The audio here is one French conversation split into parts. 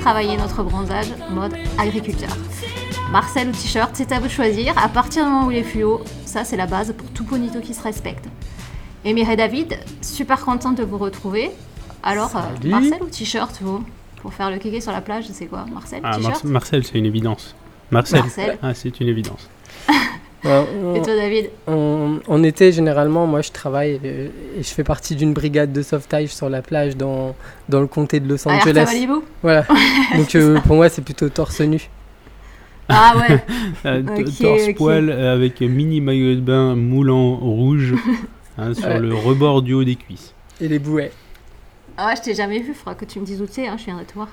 travailler notre bronzage mode agriculteur. Marcel ou t-shirt, c'est à vous de choisir. À partir du moment où il est fluo, ça c'est la base pour tout bonito qui se respecte. Émir et David, super contente de vous retrouver. Alors, euh. Marcel ou t-shirt, vous Pour faire le kéké sur la plage, c'est quoi? Marcel Ah, Mar- Marcel, c'est une évidence. Marcel. Marcel. Ah, c'est une évidence. Ouais, Et toi, David on- en été, généralement, moi je travaille euh, et je fais partie d'une brigade de sauvetage sur la plage dans, dans le comté de Los Angeles. Malibu Voilà. Donc euh, pour moi, c'est plutôt torse nu. Ah ouais Euh, torse poil avec mini maillot de bain moulant rouge hein, sur Ouais. le rebord du haut des cuisses. Et les bouées. Ah, je t'ai jamais vu, faudra que tu me dises où tu es, hein, je viendrai te voir.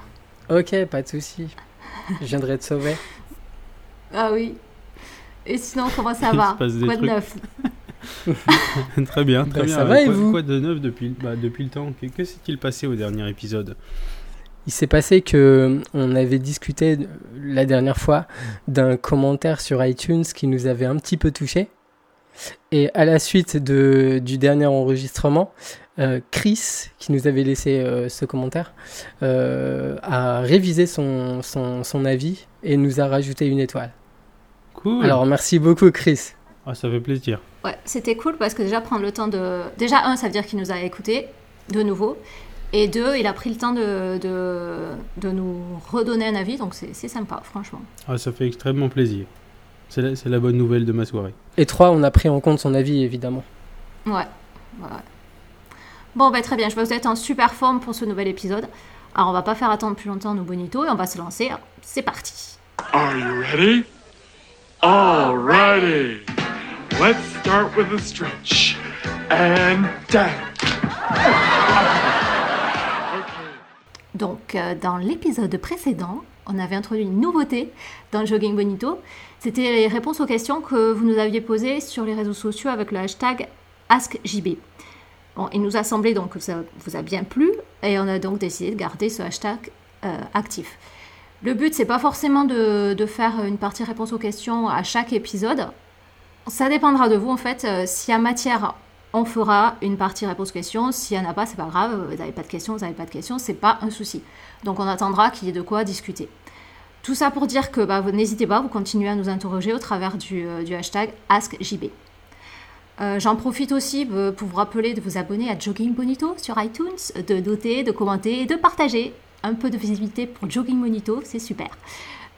Ok, pas de souci. Je viendrai te sauver. Ah oui. Et sinon, comment ça va Quoi de neuf très bien, très Bah, bien. ça va et quoi, vous quoi de neuf depuis, bah, depuis le temps Que, que s'est-il passé au dernier épisode Il s'est passé que on avait discuté la dernière fois d'un commentaire sur iTunes qui nous avait un petit peu touché. Et à la suite de, du dernier enregistrement, euh, Chris, qui nous avait laissé euh, ce commentaire, euh, a révisé son, son, son avis et nous a rajouté une étoile. Cool. Alors merci beaucoup Chris. Ah, ça fait plaisir. Ouais, c'était cool parce que déjà prendre le temps de... Déjà, un, ça veut dire qu'il nous a écoutés de nouveau. Et deux, il a pris le temps de, de, de nous redonner un avis, donc c'est c'est sympa, franchement. Ah, ça fait extrêmement plaisir. C'est la, c'est la bonne nouvelle de ma soirée. Et trois, on a pris en compte son avis évidemment. Ouais. ouais. Bon, bah, très bien, je vois que vous êtes en super forme pour ce nouvel épisode. Alors, on va pas faire attendre plus longtemps nos bonitos et on va se lancer. C'est parti. Are you ready? Alrighty. Let's start with a stretch. And. Donc, euh, dans l'épisode précédent, on avait introduit une nouveauté dans le Jogging Bonito. C'était les réponses aux questions que vous nous aviez posées sur les réseaux sociaux avec le hashtag AskJB. Bon, il nous a semblé donc que ça vous a bien plu et on a donc décidé de garder ce hashtag euh, actif. Le but, c'est pas forcément de, faire une partie réponse aux questions à chaque épisode. Ça dépendra de vous en fait. Euh, S'il y matière, on fera une partie réponse questions. S'il n'y en a pas, c'est pas grave. Vous n'avez pas de questions, vous n'avez pas de questions, c'est pas un souci. Donc on attendra qu'il y ait de quoi discuter. Tout ça pour dire que bah, n'hésitez pas, vous continuez à nous interroger au travers du, euh, hashtag AskJB. Euh, J'en profite aussi pour vous rappeler de vous abonner à Jogging Bonito sur iTunes, de noter, de commenter et de partager. Un peu de visibilité pour Jogging Bonito, c'est super.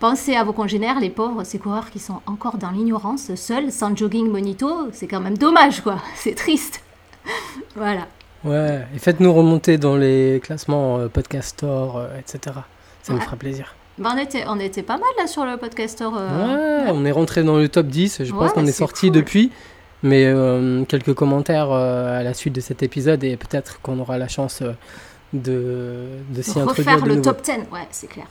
Pensez à vos congénères, les pauvres, ces coureurs qui sont encore dans l'ignorance, seuls, sans Jogging Bonito, c'est quand même dommage, quoi. C'est triste. voilà. Ouais, et faites-nous remonter dans les classements euh, Podcast Store, euh, etc. Ça nous Ouais. fera plaisir. Bah, on, était, on était pas mal là sur le podcaster. euh, Ouais, on est rentré dans le top 10. Je Ouais, pense qu'on est sorti cool. depuis. Mais euh, quelques commentaires à la suite de cet épisode et peut-être qu'on aura la chance de, de s'y introduire refaire de le nouveau. top 10, ouais, c'est clair.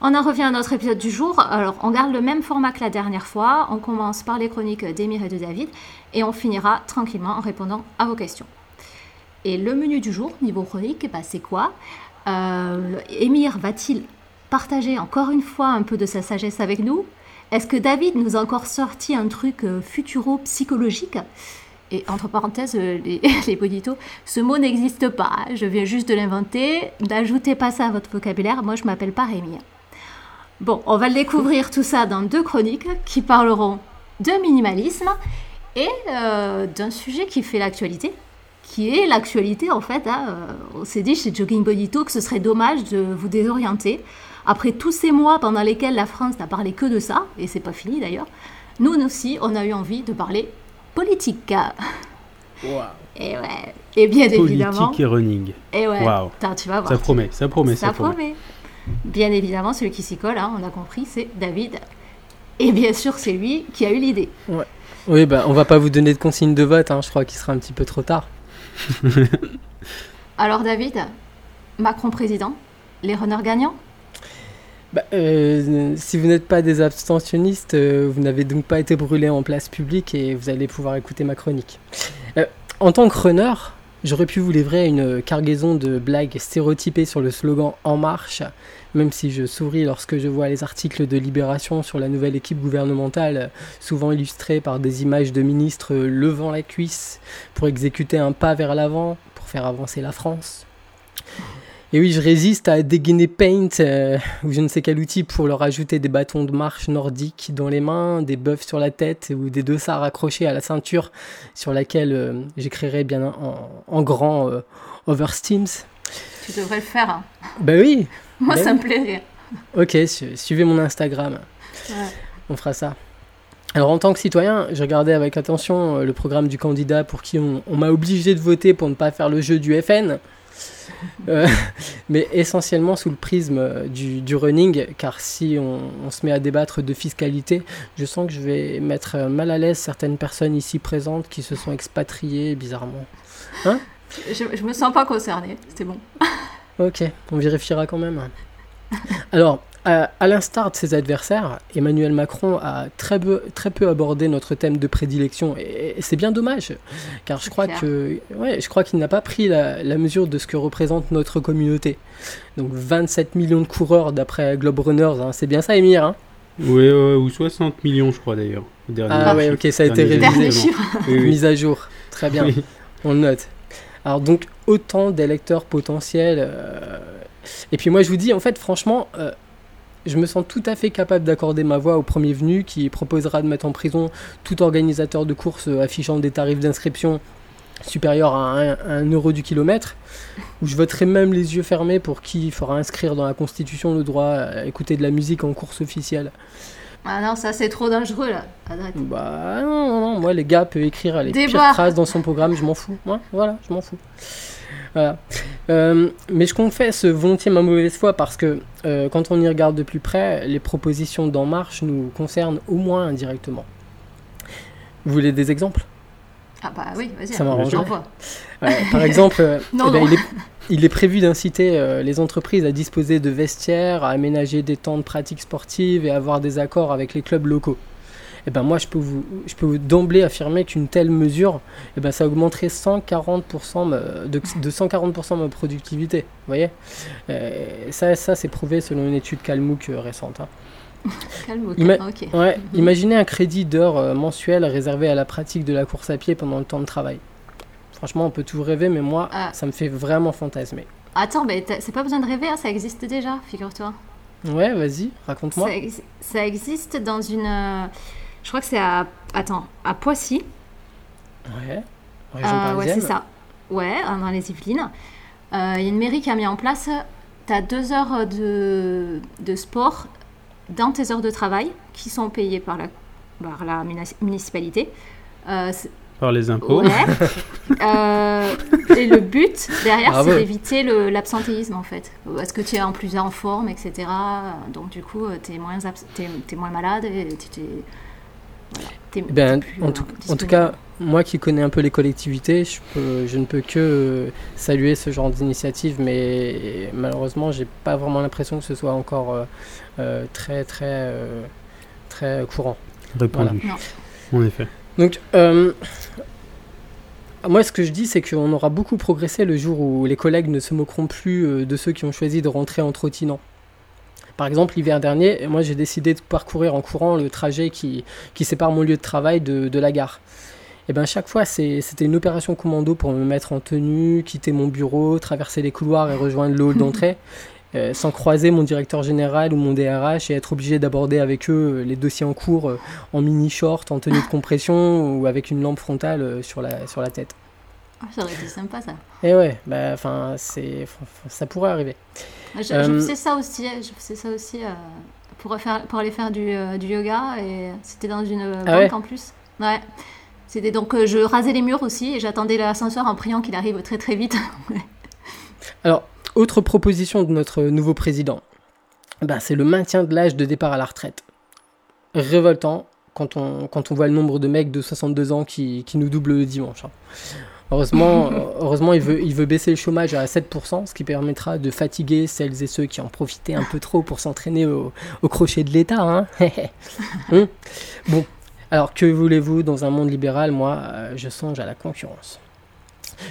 On en revient à notre épisode du jour. Alors, on garde le même format que la dernière fois. On commence par les chroniques d'Emir et de David et on finira tranquillement en répondant à vos questions. Et le menu du jour, niveau chronique, bah, c'est quoi? Euh, Émir va-t-il partager encore une fois un peu de sa sagesse avec nous? Est-ce que David nous a encore sorti un truc euh, futuro-psychologique? Et entre parenthèses, euh, les, les ce mot n'existe pas. Je viens juste de l'inventer. N'ajoutez pas ça à votre vocabulaire. Moi, je m'appelle pas Rémi. Bon, on va le découvrir tout ça dans deux chroniques qui parleront de minimalisme et euh, d'un sujet qui fait l'actualité, qui est l'actualité en fait. hein. Euh, on s'est dit chez Jogging Bonito que ce serait dommage de vous désorienter. Après tous ces mois pendant lesquels la France n'a parlé que de ça, et c'est pas fini d'ailleurs, nous aussi, on a eu envie de parler politique. Et ouais, et bien évidemment. Politique et running. Et ouais, Waouh. Putain, tu vas voir. Ça promet, ça promet, ça, Ça promet. Bien évidemment, celui qui s'y colle, hein, on a compris, c'est David. Et bien sûr, c'est lui qui a eu l'idée. Oui, bah, on va pas vous donner de consigne de vote. hein, Je crois qu'il sera un petit peu trop tard. Alors, David, Macron président, les runners gagnants? Bah, euh, si vous n'êtes pas des abstentionnistes, euh, vous n'avez donc pas été brûlé en place publique et vous allez pouvoir écouter ma chronique. Euh, en tant que runner, j'aurais pu vous livrer une cargaison de blagues stéréotypées sur le slogan En Marche, même si je souris lorsque je vois les articles de Libération sur la nouvelle équipe gouvernementale, souvent illustrés par des images de ministres levant la cuisse pour exécuter un pas vers l'avant, pour pour faire avancer la France. Et oui, je résiste à dégainer Paint euh, ou je ne sais quel outil pour leur ajouter des bâtons de marche nordiques dans les mains, des buffs sur la tête ou des dossards accrochés à la ceinture sur laquelle euh, j'écrirai bien en, en grand euh, Oversteams. Tu devrais le faire. hein. Bah oui, Moi, Ben ça oui. me plairait. ok, su- suivez mon Instagram. Ouais. On fera ça. Alors en tant que citoyen, je regardais avec attention euh, le programme du candidat pour qui on, on m'a obligé de voter pour ne pas faire le jeu du FN. Euh, mais essentiellement sous le prisme euh, du, du running, car si on, on se met à débattre de fiscalité, je sens que je vais mettre euh, mal à l'aise certaines personnes ici présentes qui se sont expatriées bizarrement. Je, je me sens pas concernée. C'était bon. Ok, on vérifiera quand même. Alors, à, à l'instar de ses adversaires, Emmanuel Macron a très peu, très peu abordé notre thème de prédilection, et, et c'est bien dommage, car je crois que, ouais, je crois qu'il n'a pas pris la, la mesure de ce que représente notre communauté. Donc 27 millions de coureurs d'après Globe Runners, hein, c'est bien ça, Émir hein? Ouais, ou 60 millions, je crois d'ailleurs. Ah ouais, ok, ça a été révisé. Oui, oui. Mise à jour, très bien. Oui. On le note. Alors donc autant d'électeurs potentiels. euh, Et puis moi je vous dis en fait franchement, euh, je me sens tout à fait capable d'accorder ma voix au premier venu qui proposera de mettre en prison tout organisateur de course euh, affichant des tarifs d'inscription supérieurs à 1 euro du kilomètre. Où je voterai même les yeux fermés pour qui fera inscrire dans la Constitution le droit à écouter de la musique en course officielle. Ah non, ça c'est trop dangereux là. Arrête. Bah non, non, non, moi les gars peut écrire les Débat. pires phrases dans son programme, je m'en fous. Moi, voilà, je m'en fous. Voilà. Euh, mais je confesse volontiers ma mauvaise foi parce que euh, quand on y regarde de plus près, les propositions d'En Marche nous concernent au moins indirectement. Vous voulez des exemples? Ah bah oui, vas-y. Ça j'envoie. Ouais, Par exemple, euh, Non, eh ben, non. Il, est, il est prévu d'inciter euh, les entreprises à disposer de vestiaires, à aménager des temps de pratique sportive et à avoir des accords avec les clubs locaux. Et ben moi, je peux vous, je peux d'emblée affirmer qu'une telle mesure, eh ben, ça augmenterait 140% ma- de, de 140% ma productivité. Vous voyez? Euh, Ça, ça c'est prouvé selon une étude Calmouk euh, récente. hein. Calme, ok. Ima- ok. Ouais, Mhm. imaginez un crédit d'heures euh, mensuel réservé à la pratique de la course à pied pendant le temps de travail. Franchement, on peut tout rêver, mais moi, Ah. ça me fait vraiment fantasmer. Attends, mais c'est pas besoin de rêver, hein, ça existe déjà, figure-toi. Ouais, vas-y, raconte-moi. Ça, ex- ça existe dans une. euh, je crois que c'est à. Attends, à Poissy. Ouais, Euh, ouais, c'est ça. Ouais, euh, dans les Yvelines. Euh, Il y a une mairie qui a mis en place. Tu as deux heures de, de sport dans tes heures de travail qui sont payées par la, par la municipalité. Euh, Par les impôts. ouais. Euh, et le but derrière, Bravo. c'est d'éviter l'absentéisme en fait. Est-ce que tu es en plus en forme, etc. Donc du coup, tu es, moins moins malade et tu. Voilà, t'es- Ben, plus, en, euh, tout, en tout disponible. cas, moi qui connais un peu les collectivités, je, peux, je ne peux que euh, saluer ce genre d'initiative, mais malheureusement, j'ai pas vraiment l'impression que ce soit encore euh, euh, très, très, euh, très courant. Répandu. Voilà. En effet. Donc, euh, moi, ce que je dis, c'est qu'on aura beaucoup progressé le jour où les collègues ne se moqueront plus de ceux qui ont choisi de rentrer en trottinant. Par exemple, l'hiver dernier, moi, j'ai décidé de parcourir en courant le trajet qui, qui sépare mon lieu de travail de, de la gare. Et bien, chaque fois, c'était une opération commando pour me mettre en tenue, quitter mon bureau, traverser les couloirs et rejoindre le hall d'entrée. euh, sans croiser mon directeur général ou mon DRH et être obligé d'aborder avec eux euh, les dossiers en cours euh, en mini short, en tenue de compression ou avec une lampe frontale euh, sur la, sur la tête. Ah, ça aurait été sympa ça. Et ouais, bah, enfin, c'est, ça pourrait arriver. Je, je Euh, faisais ça aussi, je faisais ça aussi euh, pour, faire, pour aller faire du, euh, du yoga et c'était dans une Ah banque ouais en plus. Ouais. C'était donc je rasais les murs aussi et j'attendais l'ascenseur en priant qu'il arrive très très vite. Alors, autre proposition de notre nouveau président, bah, c'est le maintien de l'âge de départ à la retraite. Révoltant quand on, quand on voit le nombre de mecs de 62 ans qui, qui nous doublent le dimanche. hein. Heureusement, euh, heureusement il, veut, il veut baisser le chômage à 7%, ce qui permettra de fatiguer celles et ceux qui en profitaient un peu trop pour s'entraîner au, au crochet de l'État. hein. Hum. bon, alors que voulez-vous dans un monde libéral? Moi, euh, je songe à la concurrence.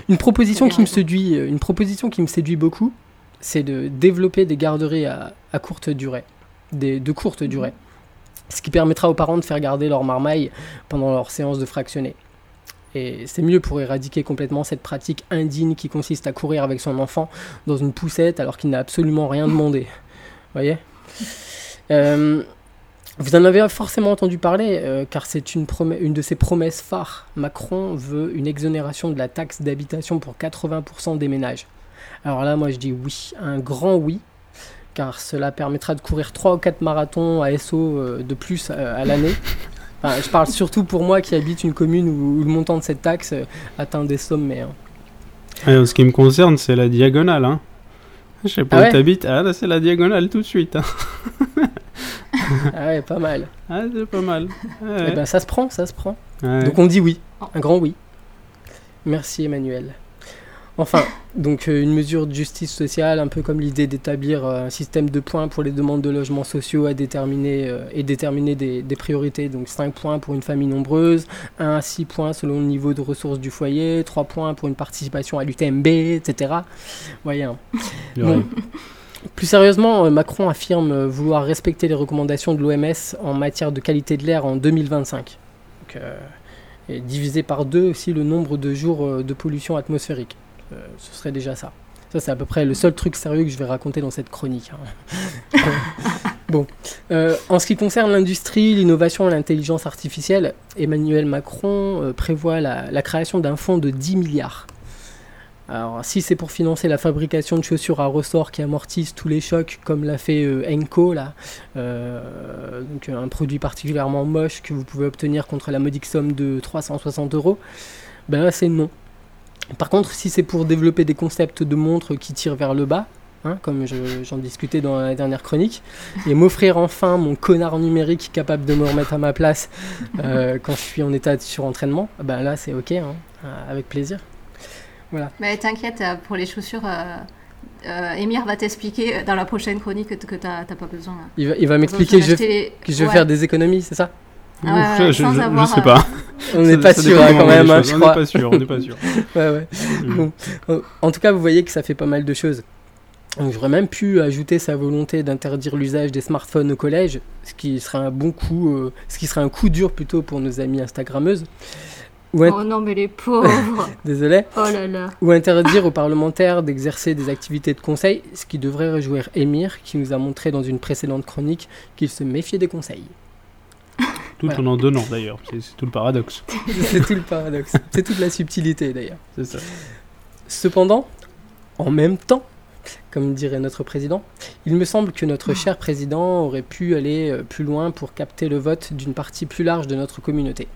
Une proposition qui me séduit, euh, une proposition qui me séduit beaucoup, c'est de développer des garderies à, à courte durée, des, de courte durée, ce qui permettra aux parents de faire garder leur marmaille pendant leur séance de fractionné. Et c'est mieux pour éradiquer complètement cette pratique indigne qui consiste à courir avec son enfant dans une poussette alors qu'il n'a absolument rien demandé. Vous Euh, Vous en avez forcément entendu parler, euh, car c'est une, une de ses promesses phares. Macron veut une exonération de la taxe d'habitation pour 80% des ménages. Alors là, moi je dis oui, un grand oui, car cela permettra de courir 3 ou 4 marathons à SO euh, de plus à l'année. Enfin, je parle surtout pour moi qui habite une commune où, où le montant de cette taxe euh, atteint des sommets. hein. Et en ce qui me concerne, c'est la diagonale. Hein. Je sais pas Ah où ouais t'habites. Ah là, c'est la diagonale tout de suite. Hein. Ah ouais, pas mal. Ah, c'est pas mal. Ouais. Eh ben, ça se prend, ça se prend. Ouais. Donc on dit oui, un grand oui. Merci Emmanuel. Enfin, donc euh, une mesure de justice sociale, un peu comme l'idée d'établir euh, un système de points pour les demandes de logements sociaux à déterminer euh, et déterminer des, des priorités. Donc 5 points pour une famille nombreuse, 1 à 6 points selon le niveau de ressources du foyer, 3 points pour une participation à l'UTMB, etc. Voyez. hein. Bon. Plus sérieusement, Macron affirme vouloir respecter les recommandations de l'OMS en matière de qualité de l'air en 2025. Donc, euh, et diviser par deux aussi le nombre de jours de pollution atmosphérique. Euh, ce serait déjà ça. Ça, c'est à peu près le seul truc sérieux que je vais raconter dans cette chronique. hein. bon. Euh, en ce qui concerne l'industrie, l'innovation et l'intelligence artificielle, Emmanuel Macron euh, prévoit la, création d'un fonds de 10 milliards. Alors, si c'est pour financer la fabrication de chaussures à ressort qui amortissent tous les chocs, comme l'a fait Enco, là, donc un produit particulièrement moche que vous pouvez obtenir contre la modique somme de 360 euros, ben là c'est non. Par contre, si c'est pour développer des concepts de montres qui tirent vers le bas, hein, comme je- j'en discutais dans la dernière chronique, et m'offrir enfin mon connard numérique capable de me remettre à ma place euh, quand je suis en état de surentraînement, ben là c'est ok, hein, euh, avec plaisir. Mais t'inquiète, euh, pour les chaussures, euh, euh, Émir va t'expliquer dans la prochaine chronique que, t'as pas besoin. hein. Il va, m'expliquer que je, d'acheter les- que je vais Ouais. faire des économies, c'est ça? Ah ouais, je, ouais, je- sans je- je avoir, sais pas. On n'est pas sûr hein, quand même, hein, je. On crois. n'est pas sûr, on n'est pas sûr. Ouais, ouais. Bon. En- tout cas, vous voyez que ça fait pas mal de choses. J'aurais même pu ajouter sa volonté d'interdire l'usage des smartphones au collège, ce qui serait un bon coup, euh, ce qui serait un coup dur plutôt pour nos amies Instagrammeuses. Ou, in- Oh non, mais les pauvres désolé. Oh là là Ou interdire aux parlementaires d'exercer des activités de conseil, ce qui devrait réjouir Émir, qui nous a montré dans une précédente chronique qu'il se méfiait des conseils. Tout Voilà. en en donnant d'ailleurs. C'est tout le paradoxe. C'est tout le paradoxe. C'est toute la subtilité d'ailleurs. C'est ça. Cependant, en même temps, comme dirait notre président, il me semble que notre cher président aurait pu aller euh, plus loin pour capter le vote d'une partie plus large de notre communauté.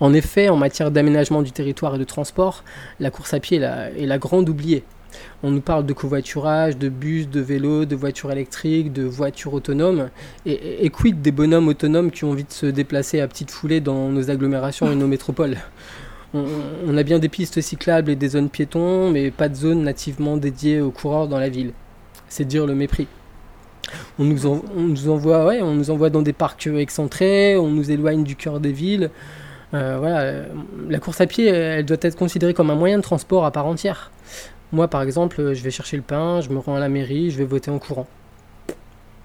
En effet, en matière d'aménagement du territoire et de transport, la course à pied est la, est la grande oubliée. On nous parle de covoiturage, de bus, de vélos, de voitures électriques, de voitures autonomes. Et, quid des bonhommes autonomes qui ont envie de se déplacer à petite foulée dans nos agglomérations et nos métropoles? On, a bien des pistes cyclables et des zones piétons, mais pas de zones nativement dédiées aux coureurs dans la ville. C'est dire le mépris. On nous, envoie, dans des parcs excentrés, on nous éloigne du cœur des villes. Euh, voilà, la course à pied, elle doit être considérée comme un moyen de transport à part entière. Moi, par exemple, je vais chercher le pain, je me rends à la mairie, je vais voter en courant.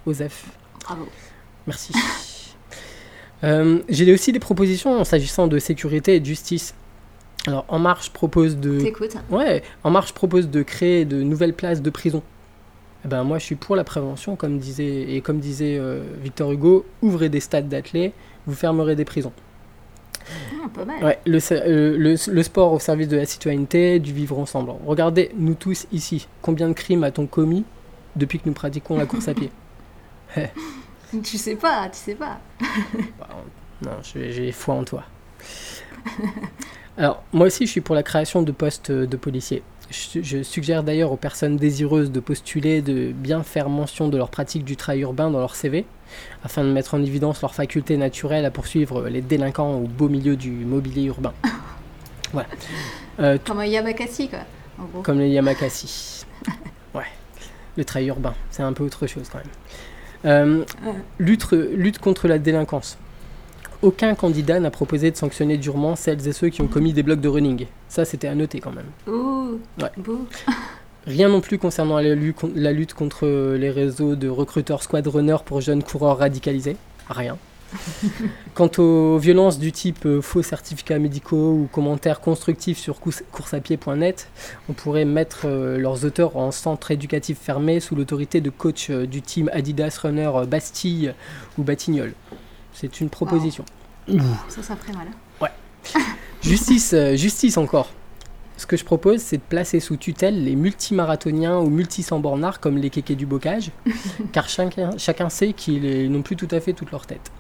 Osef. Bravo. Merci. Euh, J'ai aussi des propositions s'agissant de sécurité et de justice. Alors, En Marche propose de, T'écoutes ouais, En Marche propose de créer de nouvelles places de prison. Eh ben moi, je suis pour la prévention, comme disait et comme disait euh, Victor Hugo, ouvrez des stades d'athlètes, vous fermerez des prisons. Ah, Pas mal. Ouais, le, euh, le, le sport au service de la citoyenneté, du vivre ensemble. Regardez, nous tous ici, combien de crimes a-t-on commis depuis que nous pratiquons la course à pied Tu sais pas, tu sais pas. Bah, Non, j'ai j'ai foi en toi. Alors, moi aussi, je suis pour la création de postes de policiers. Je, je suggère d'ailleurs aux personnes désireuses de postuler de bien faire mention de leur pratique du travail urbain dans leur CV, afin de mettre en évidence leur faculté naturelle à poursuivre les délinquants au beau milieu du mobilier urbain. Voilà. Euh, Comme un Yamakasi, quoi. En gros. comme les Yamakasi. Ouais, le travail urbain, c'est un peu autre chose quand même. Euh, lutte, lutte contre la délinquance. Aucun candidat n'a proposé de sanctionner durement celles et ceux qui ont commis des blocs de running. Ça, c'était à noter quand même. Ouh, Ouais. beau. Rien non plus concernant la lutte, contre les réseaux de recruteurs squadrunners pour jeunes coureurs radicalisés. Rien. Quant aux violences du type euh, faux certificats médicaux ou commentaires constructifs sur course- courseapied.net, on pourrait mettre euh, leurs auteurs en centre éducatif fermé sous l'autorité de coachs euh, du team Adidas Runner Bastille ou Batignolles. C'est une proposition. Ça, ça ferait mal. Justice, euh, justice encore. Ce que je propose, c'est de placer sous tutelle les multimarathoniens ou multisambornards comme les kékés du bocage, car chacun, chacun sait qu'ils n'ont plus tout à fait toute leur tête.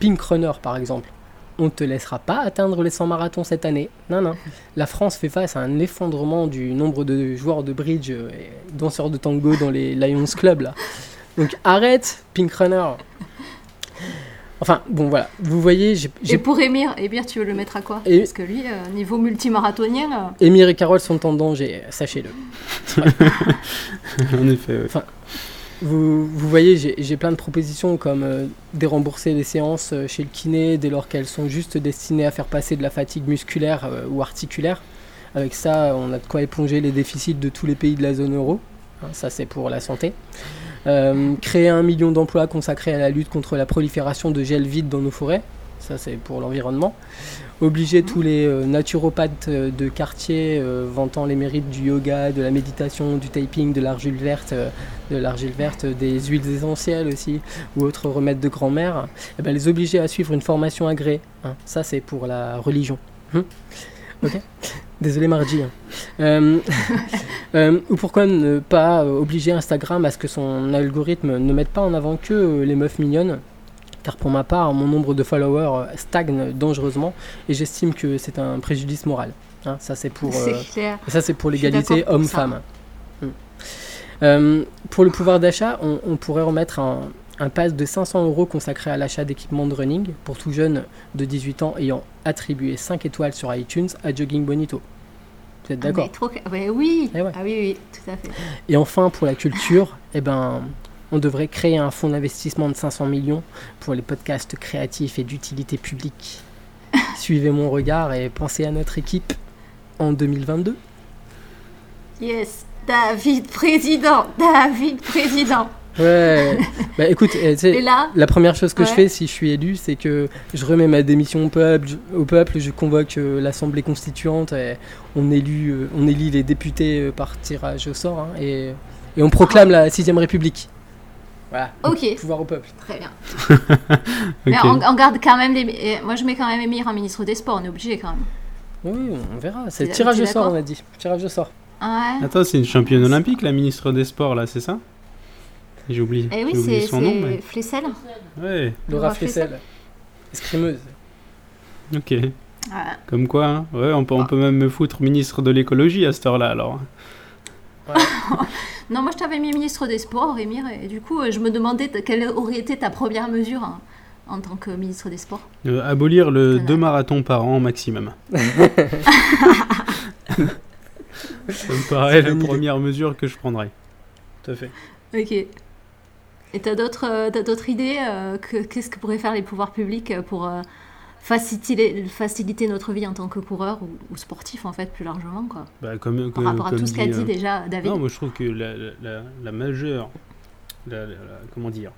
Pink Runner, par exemple. On ne te laissera pas atteindre les 100 marathons cette année. Non, non. La France fait face à un effondrement du nombre de joueurs de bridge euh, et danseurs de tango dans les Lions Club, là. Donc arrête, Pink Runner. Enfin, bon, voilà. Vous voyez, j'ai Et j'ai pour Émir, Émir, tu veux le mettre à quoi? Et- Parce que lui, euh, niveau multimarathonien, euh, Émir et Carole sont en danger, sachez-le. en effet, ouais. Vous, vous voyez, j'ai j'ai plein de propositions comme euh, dérembourser les séances euh, chez le kiné dès lors qu'elles sont juste destinées à faire passer de la fatigue musculaire euh, ou articulaire. Avec ça, on a de quoi éponger les déficits de tous les pays de la zone euro. Hein, ça, c'est pour la santé. Euh, créer un million d'emplois consacrés à la lutte contre la prolifération de gel vide dans nos forêts. Ça, c'est pour l'environnement. Obliger tous les euh, naturopathes euh, de quartier vantant les mérites du yoga, de la méditation, du taping, de l'argile verte, de l'argile verte, des huiles essentielles aussi, ou autres remèdes de grand-mère, eh ben, les obliger à suivre une formation agréée. hein. Ça, c'est pour la religion. Hum ok Désolé Margie. hein. Euh, euh, ou pourquoi ne pas obliger Instagram à ce que son algorithme ne mette pas en avant que euh, les meufs mignonnes? Car pour ma part, mon nombre de followers stagne dangereusement et j'estime que c'est un préjudice moral. hein. ça, c'est pour, euh, ça, c'est pour l'égalité homme-femme. Hmm. Euh, pour le pouvoir d'achat, on, on pourrait remettre un, un pass de 500 euros consacré à l'achat d'équipements de running pour tout jeune de 18 ans ayant attribué 5 étoiles sur iTunes à Jogging Bonito. Vous êtes Ah, d'accord trop ouais, oui. Eh ouais. Ah oui, oui, tout à fait. Et enfin, pour la culture, eh ben, on devrait créer un fonds d'investissement de 500 millions pour les podcasts créatifs et d'utilité publique. Suivez mon regard et pensez à notre équipe en 2022. Yes, David président, David président. Ouais. bah écoute, eh, tu là, La première chose que je fais si je suis élu, c'est que je remets ma démission au peuple, je, au peuple, je convoque euh, l'Assemblée constituante, et on, élu, euh, on élit les députés euh, par tirage au sort, hein, et, et on proclame la 6ème République. Voilà, ok, pouvoir au peuple. très bien. Mais on, on garde quand même des. et Moi, je mets quand même Émir en ministre des Sports, on est obligé quand même. Oui, on verra. C'est tirage au sort, on a dit. Tirage au sort. Ah ouais Attends, c'est une championne olympique, la ministre des Sports, là, c'est ça? J'ai oublié, Eh oui, j'ai oublié c'est son nom, mais... Flessel. Ouais, Laura Laura Flessel. Flessel. Escrimeuse. ok. Ouais. Comme quoi, hein. ouais, on peut, on peut même me foutre ministre de l'écologie à cette heure-là, alors. Non, moi je t'avais mis ministre des Sports, Émir, et du coup, euh, je me demandais t- quelle aurait été ta première mesure hein, en tant que ministre des Sports. Euh, abolir le Voilà. deux marathons par an maximum. Ça me paraît la idée. première mesure que je prendrais. Tout à fait. Ok. Et t'as d'autres euh, t'as d'autres idées euh, que- Qu'est-ce que pourraient faire les pouvoirs publics euh, pour euh, faciliter, faciliter notre vie en tant que coureur ou, ou sportif, en fait, plus largement, quoi? Bah, comme, Par comme- rapport à tout ce qu'a dit déjà David. Non, moi je trouve que la, la, la- la majeure, la- la- la- comment dire,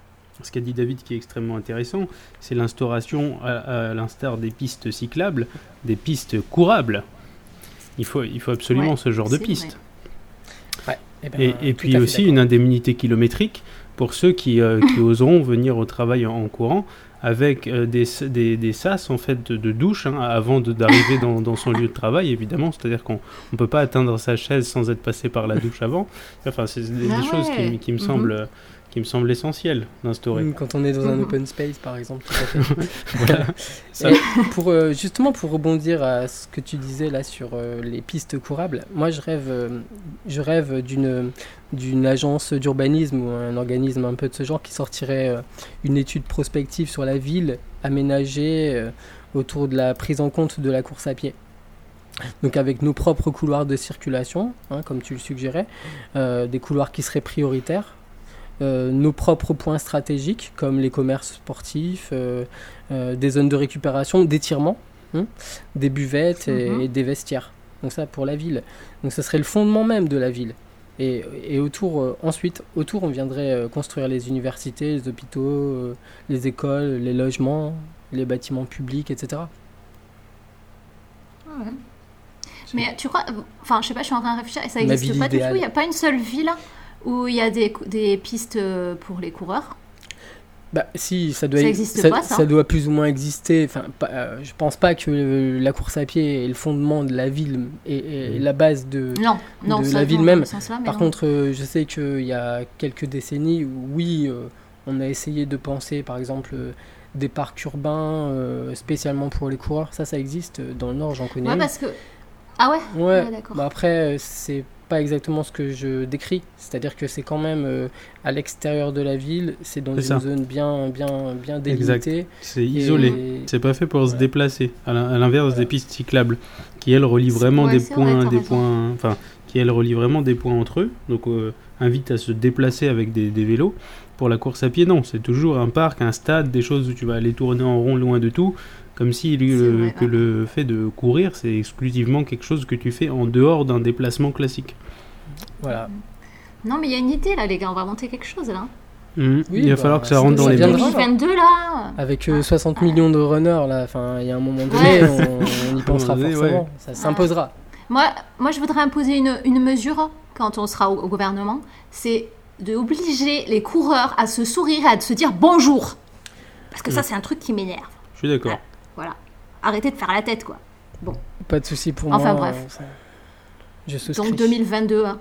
ce qu'a dit David qui est extrêmement intéressant, c'est l'instauration, à, à l'instar des pistes cyclables, des pistes courables. Il faut, il faut absolument Ouais, ce genre de c'est piste. Eh ben, Et, puis aussi une indemnité kilométrique pour ceux qui, euh, qui oseront venir au travail en, en courant avec euh, des, des, des sas en fait de, de douche hein, avant d'arriver dans, dans son lieu de travail évidemment. C'est à dire qu'on ne peut pas atteindre sa chaise sans être passé par la douche avant. Enfin c'est des, des Ah choses qui me Mhm. semblent qui me semblent essentielles d'instaurer Mm, Quand on est dans un Mhm. open space, par exemple, tout à fait. voilà Ça- pour, euh, justement, pour rebondir à ce que tu disais là sur euh, les pistes courables, moi je rêve, euh, je rêve d'une d'une agence d'urbanisme ou un organisme un peu de ce genre qui sortirait une étude prospective sur la ville aménagée autour de la prise en compte de la course à pied. Donc avec nos propres couloirs de circulation, hein, comme tu le suggérais, euh, des couloirs qui seraient prioritaires, euh, nos propres points stratégiques comme les commerces sportifs, euh, euh, des zones de récupération, d'étirement, hein, des buvettes et, Mhm. et des vestiaires. Donc ça pour la ville. Donc ça serait le fondement même de la ville. Et, et autour, ensuite, autour, on viendrait construire les universités, les hôpitaux, les écoles, les logements, les bâtiments publics, etc. Ouais. Mais tu crois, enfin, je sais pas, je suis en train de réfléchir, et ça n'existe pas du tout? Il n'y a pas une seule ville où il y a des, des pistes euh, pour les coureurs? Bah si, ça doit, Ça pas, ça doit plus ou moins exister. Enfin, pas- euh, je pense pas que euh, la course à pied est le fondement de la ville et, et la base de. Non, non, De la ville même. Par non. contre, euh, je sais qu'il y a quelques décennies où oui, euh, on a essayé de penser, par exemple, euh, des parcs urbains euh, spécialement pour les coureurs. Ça, ça existe dans le Nord, j'en connais. Ouais, parce que. Ah ouais? Ouais, Ouais, d'accord. bah après, c'est pas exactement ce que je décris. C'est-à-dire que c'est quand même euh, à l'extérieur de la ville, c'est dans C'est une ça. zone bien, bien, bien Exact. délimitée. C'est isolé. Et- C'est pas fait pour se déplacer, à l'in- à l'inverse Voilà. des pistes cyclables, qui elles relient vraiment Ouais, des points, des raison. points, enfin, qui elles relient vraiment des points entre eux, donc euh, invite à se déplacer avec des, des vélos. Pour la course à pied, non, c'est toujours un parc, un stade, des choses où tu vas aller tourner en rond loin de tout, comme si le- vrai, que le fait de courir, c'est exclusivement quelque chose que tu fais en dehors d'un déplacement classique. Voilà. Non, mais il y a une idée là, les gars, on va monter quelque chose là. Oui, Il va bah, falloir que ça rentre dans les. 2022 là Avec euh, 60 millions de runners, là, enfin, il y a un moment donné, Ouais. on, on y pensera Ouais, forcément. ouais. Ça s'imposera. Moi, moi, je voudrais imposer une, une mesure quand on sera au, au gouvernement, c'est d'obliger les coureurs à se sourire et à se dire bonjour. Parce que ça, Mm. c'est un truc qui m'énerve. Je suis d'accord. Voilà. Arrêtez de faire la tête, quoi. Pas de souci pour Enfin, moi. bref. euh, ça- Je souscris. Donc 2022. hein.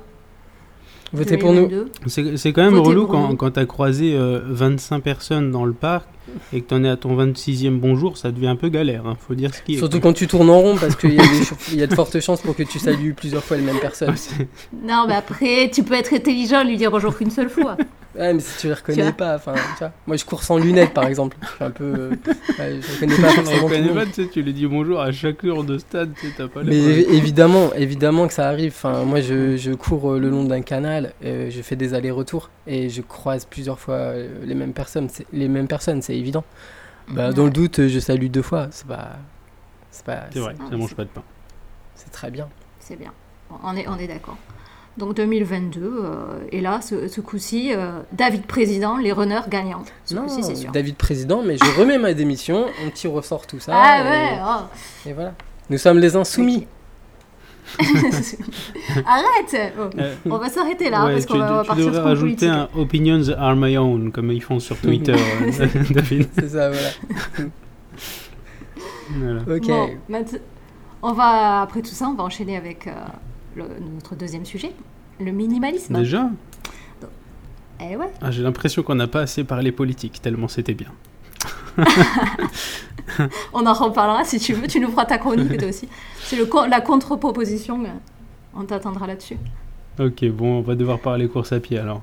Votez pour nous. 2022. C'est c'est quand même Votez relou quand, quand t'as croisé euh, 25 personnes dans le parc et que t'en es à ton 26e bonjour, ça devient un peu galère, hein, faut dire ce qui est. Surtout quand tu tournes en rond, parce qu'il y, y a de fortes chances pour que tu salues plusieurs fois les mêmes personnes. Non, mais après, tu peux être intelligent et lui dire bonjour qu'une seule fois. Ouais, mais si tu les Tu reconnais pas, enfin, tu vois. Moi, je cours sans lunettes, par exemple. Je suis un peu. euh, ouais, je reconnais pas Tu forcément monde. pas, tu sais, tu lui dis bonjour à chaque heure de stade, tu sais, t'as pas Mais évidemment, évidemment que ça arrive. Enfin, moi, je, je cours euh, le long d'un canal, euh, je fais des allers-retours et je croise plusieurs fois les mêmes personnes. C'est les mêmes personnes, c'est évident. Bah, dans le doute, je salue deux fois. C'est pas, c'est pas, C'est vrai, Ah, ça mange c'est- pas de pain. c'est très bien. C'est bien. Bon, on est, on est d'accord. Donc 2022, euh, et là, ce, ce coup-ci, euh, David président, les runners gagnants. Ce Non, c'est sûr. David président, mais je remets ma démission. On tire au sort tout ça. ah et- ouais, oh. Et, voilà. Nous sommes les insoumis. Arrête Oh, Euh, On va s'arrêter là, ouais, parce tu, qu'on va, va tu partir devrais rajouter un opinions are my own, comme ils font sur Twitter, David. C'est ça, voilà. Voilà. Ok. Bon, on va, après tout ça, on va enchaîner avec euh, le- notre deuxième sujet, le minimalisme. Déjà Eh ouais. Ah, J'ai l'impression qu'on n'a pas assez parlé politique, tellement c'était bien. On en reparlera si tu veux, tu nous feras ta chronique toi aussi. C'est la contre-proposition, on t'attendra là-dessus. Ok, bon, on va devoir parler course à pied alors.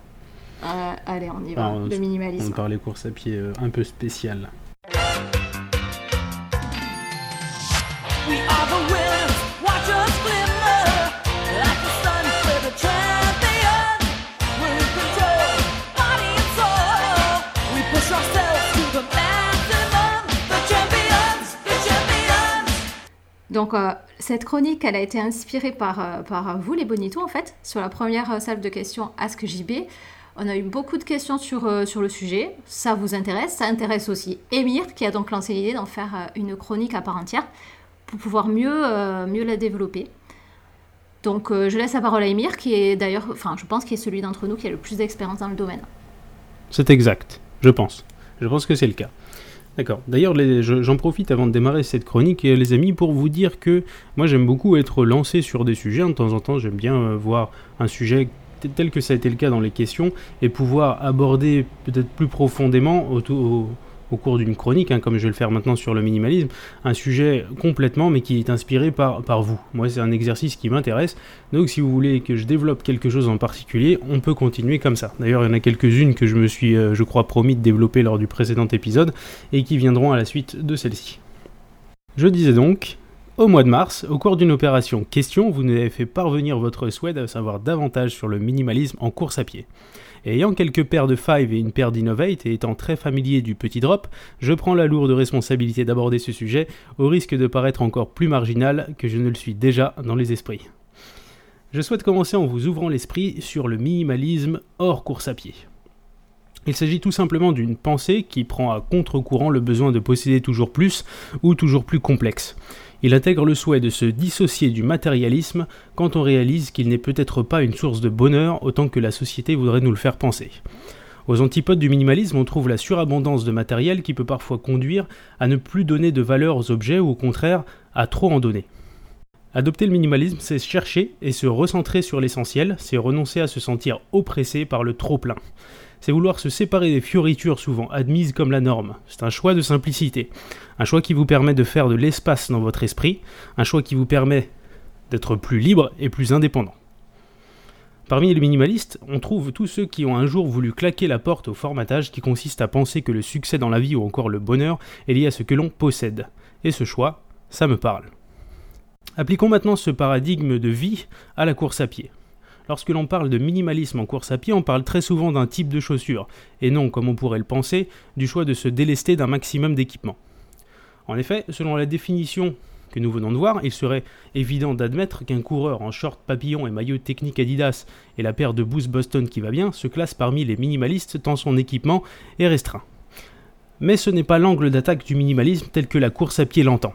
Euh, allez, on y va, Ah, on- le On minimalisme. va parler course à pied euh, un peu spécial. Donc, euh, cette chronique, elle a été inspirée par, euh, vous, les bonitos, en fait, sur la première euh, salle de questions Ask JB. On a eu beaucoup de questions sur, le sujet. Ça vous intéresse Ça intéresse aussi Émir, qui a donc lancé l'idée d'en faire une chronique à part entière pour pouvoir mieux, mieux la développer. Donc, je laisse la parole à Émir, qui est d'ailleurs, enfin, je pense qu'il est celui d'entre nous qui a le plus d'expérience dans le domaine. C'est exact, je pense. Je pense que c'est le cas. D'accord. D'ailleurs, j'en profite avant de démarrer cette chronique, euh, les amis, pour vous dire que moi j'aime beaucoup être lancé sur des sujets. De temps en temps, j'aime bien euh, voir un sujet tel que ça a été le cas dans les questions et pouvoir aborder peut-être plus profondément au, au- cours d'une chronique, hein, comme je vais le faire maintenant sur le minimalisme, un sujet complètement, mais qui est inspiré par, par vous. Moi, c'est un exercice qui m'intéresse. Donc, si vous voulez que je développe quelque chose en particulier, on peut continuer comme ça. D'ailleurs, il y en a quelques-unes que je me suis, euh, je crois, promis de développer lors du précédent épisode et qui viendront à la suite de celle-ci. Je disais donc, au mois de mars, au cours d'une opération question, vous nous avez fait parvenir votre souhait de savoir davantage sur le minimalisme en course à pied. Ayant quelques paires de Five et une paire d'Innovate et étant très familier du petit drop, je prends la lourde responsabilité d'aborder ce sujet au risque de paraître encore plus marginal que je ne le suis déjà dans les esprits. Je souhaite commencer en vous ouvrant l'esprit sur le minimalisme hors course à pied. Il s'agit tout simplement d'une pensée qui prend à contre-courant le besoin de posséder toujours plus ou toujours plus complexe. Il intègre le souhait de se dissocier du matérialisme quand on réalise qu'il n'est peut-être pas une source de bonheur autant que la société voudrait nous le faire penser. Aux antipodes du minimalisme, on trouve la surabondance de matériel qui peut parfois conduire à ne plus donner de valeur aux objets ou au contraire à trop en donner. Adopter le minimalisme, c'est chercher et se recentrer sur l'essentiel, c'est renoncer à se sentir oppressé par le trop-plein. C'est vouloir se séparer des fioritures souvent admises comme la norme. C'est un choix de simplicité. Un choix qui vous permet de faire de l'espace dans votre esprit, un choix qui vous permet d'être plus libre et plus indépendant. Parmi les minimalistes, on trouve tous ceux qui ont un jour voulu claquer la porte au formatage qui consiste à penser que le succès dans la vie ou encore le bonheur est lié à ce que l'on possède. Et ce choix, ça me parle. Appliquons maintenant ce paradigme de vie à la course à pied. Lorsque l'on parle de minimalisme en course à pied, on parle très souvent d'un type de chaussure, et non, comme on pourrait le penser, du choix de se délester d'un maximum d'équipement. En effet, selon la définition que nous venons de voir, il serait évident d'admettre qu'un coureur en short papillon et maillot technique Adidas et la paire de Boost Boston qui va bien se classe parmi les minimalistes tant son équipement est restreint. Mais ce n'est pas l'angle d'attaque du minimalisme tel que la course à pied l'entend.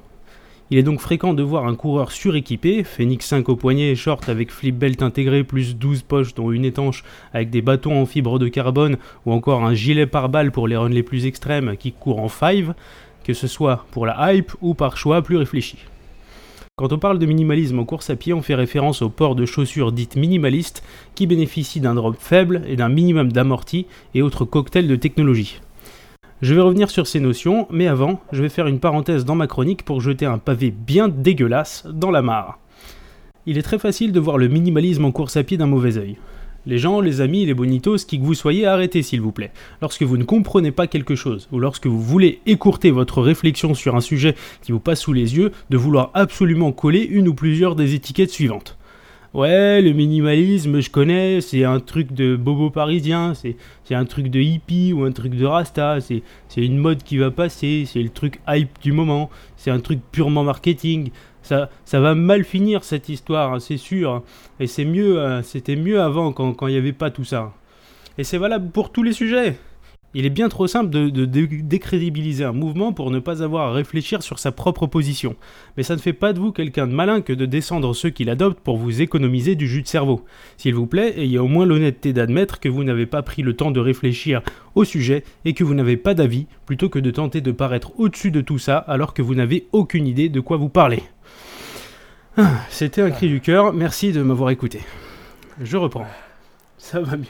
Il est donc fréquent de voir un coureur suréquipé, Phoenix 5 au poignet, short avec flip belt intégré, plus 12 poches dont une étanche avec des bâtons en fibre de carbone, ou encore un gilet pare-balles pour les runs les plus extrêmes qui court en 5, que ce soit pour la hype ou par choix plus réfléchi. Quand on parle de minimalisme en course à pied, on fait référence au port de chaussures dites minimalistes qui bénéficient d'un drop faible et d'un minimum d'amorti et autres cocktails de technologie. Je vais revenir sur ces notions, mais avant, je vais faire une parenthèse dans ma chronique pour jeter un pavé bien dégueulasse dans la mare. Il est très facile de voir le minimalisme en course à pied d'un mauvais œil. Les gens, les amis, les bonitos, qui que vous soyez, arrêtez s'il vous plaît. Lorsque vous ne comprenez pas quelque chose, ou lorsque vous voulez écourter votre réflexion sur un sujet qui vous passe sous les yeux, de vouloir absolument coller une ou plusieurs des étiquettes suivantes. Ouais, le minimalisme, je connais, c'est un truc de bobo parisien, c'est un truc de hippie ou un truc de rasta, c'est une mode qui va passer, c'est le truc hype du moment, c'est un truc purement marketing. Ça, ça va mal finir cette histoire, hein, c'est sûr. Et c'est mieux, euh, c'était mieux avant quand il n'y avait pas tout ça. Et c'est valable pour tous les sujets. Il est bien trop simple de, de dé- décrédibiliser un mouvement pour ne pas avoir à réfléchir sur sa propre position. Mais ça ne fait pas de vous quelqu'un de malin que de descendre ceux qui l'adoptent pour vous économiser du jus de cerveau. S'il vous plaît, ayez au moins l'honnêteté d'admettre que vous n'avez pas pris le temps de réfléchir au sujet et que vous n'avez pas d'avis, plutôt que de tenter de paraître au-dessus de tout ça alors que vous n'avez aucune idée de quoi vous parlez. Ah, C'était un cri du cœur, merci de m'avoir écouté. Je reprends. Ça va mieux.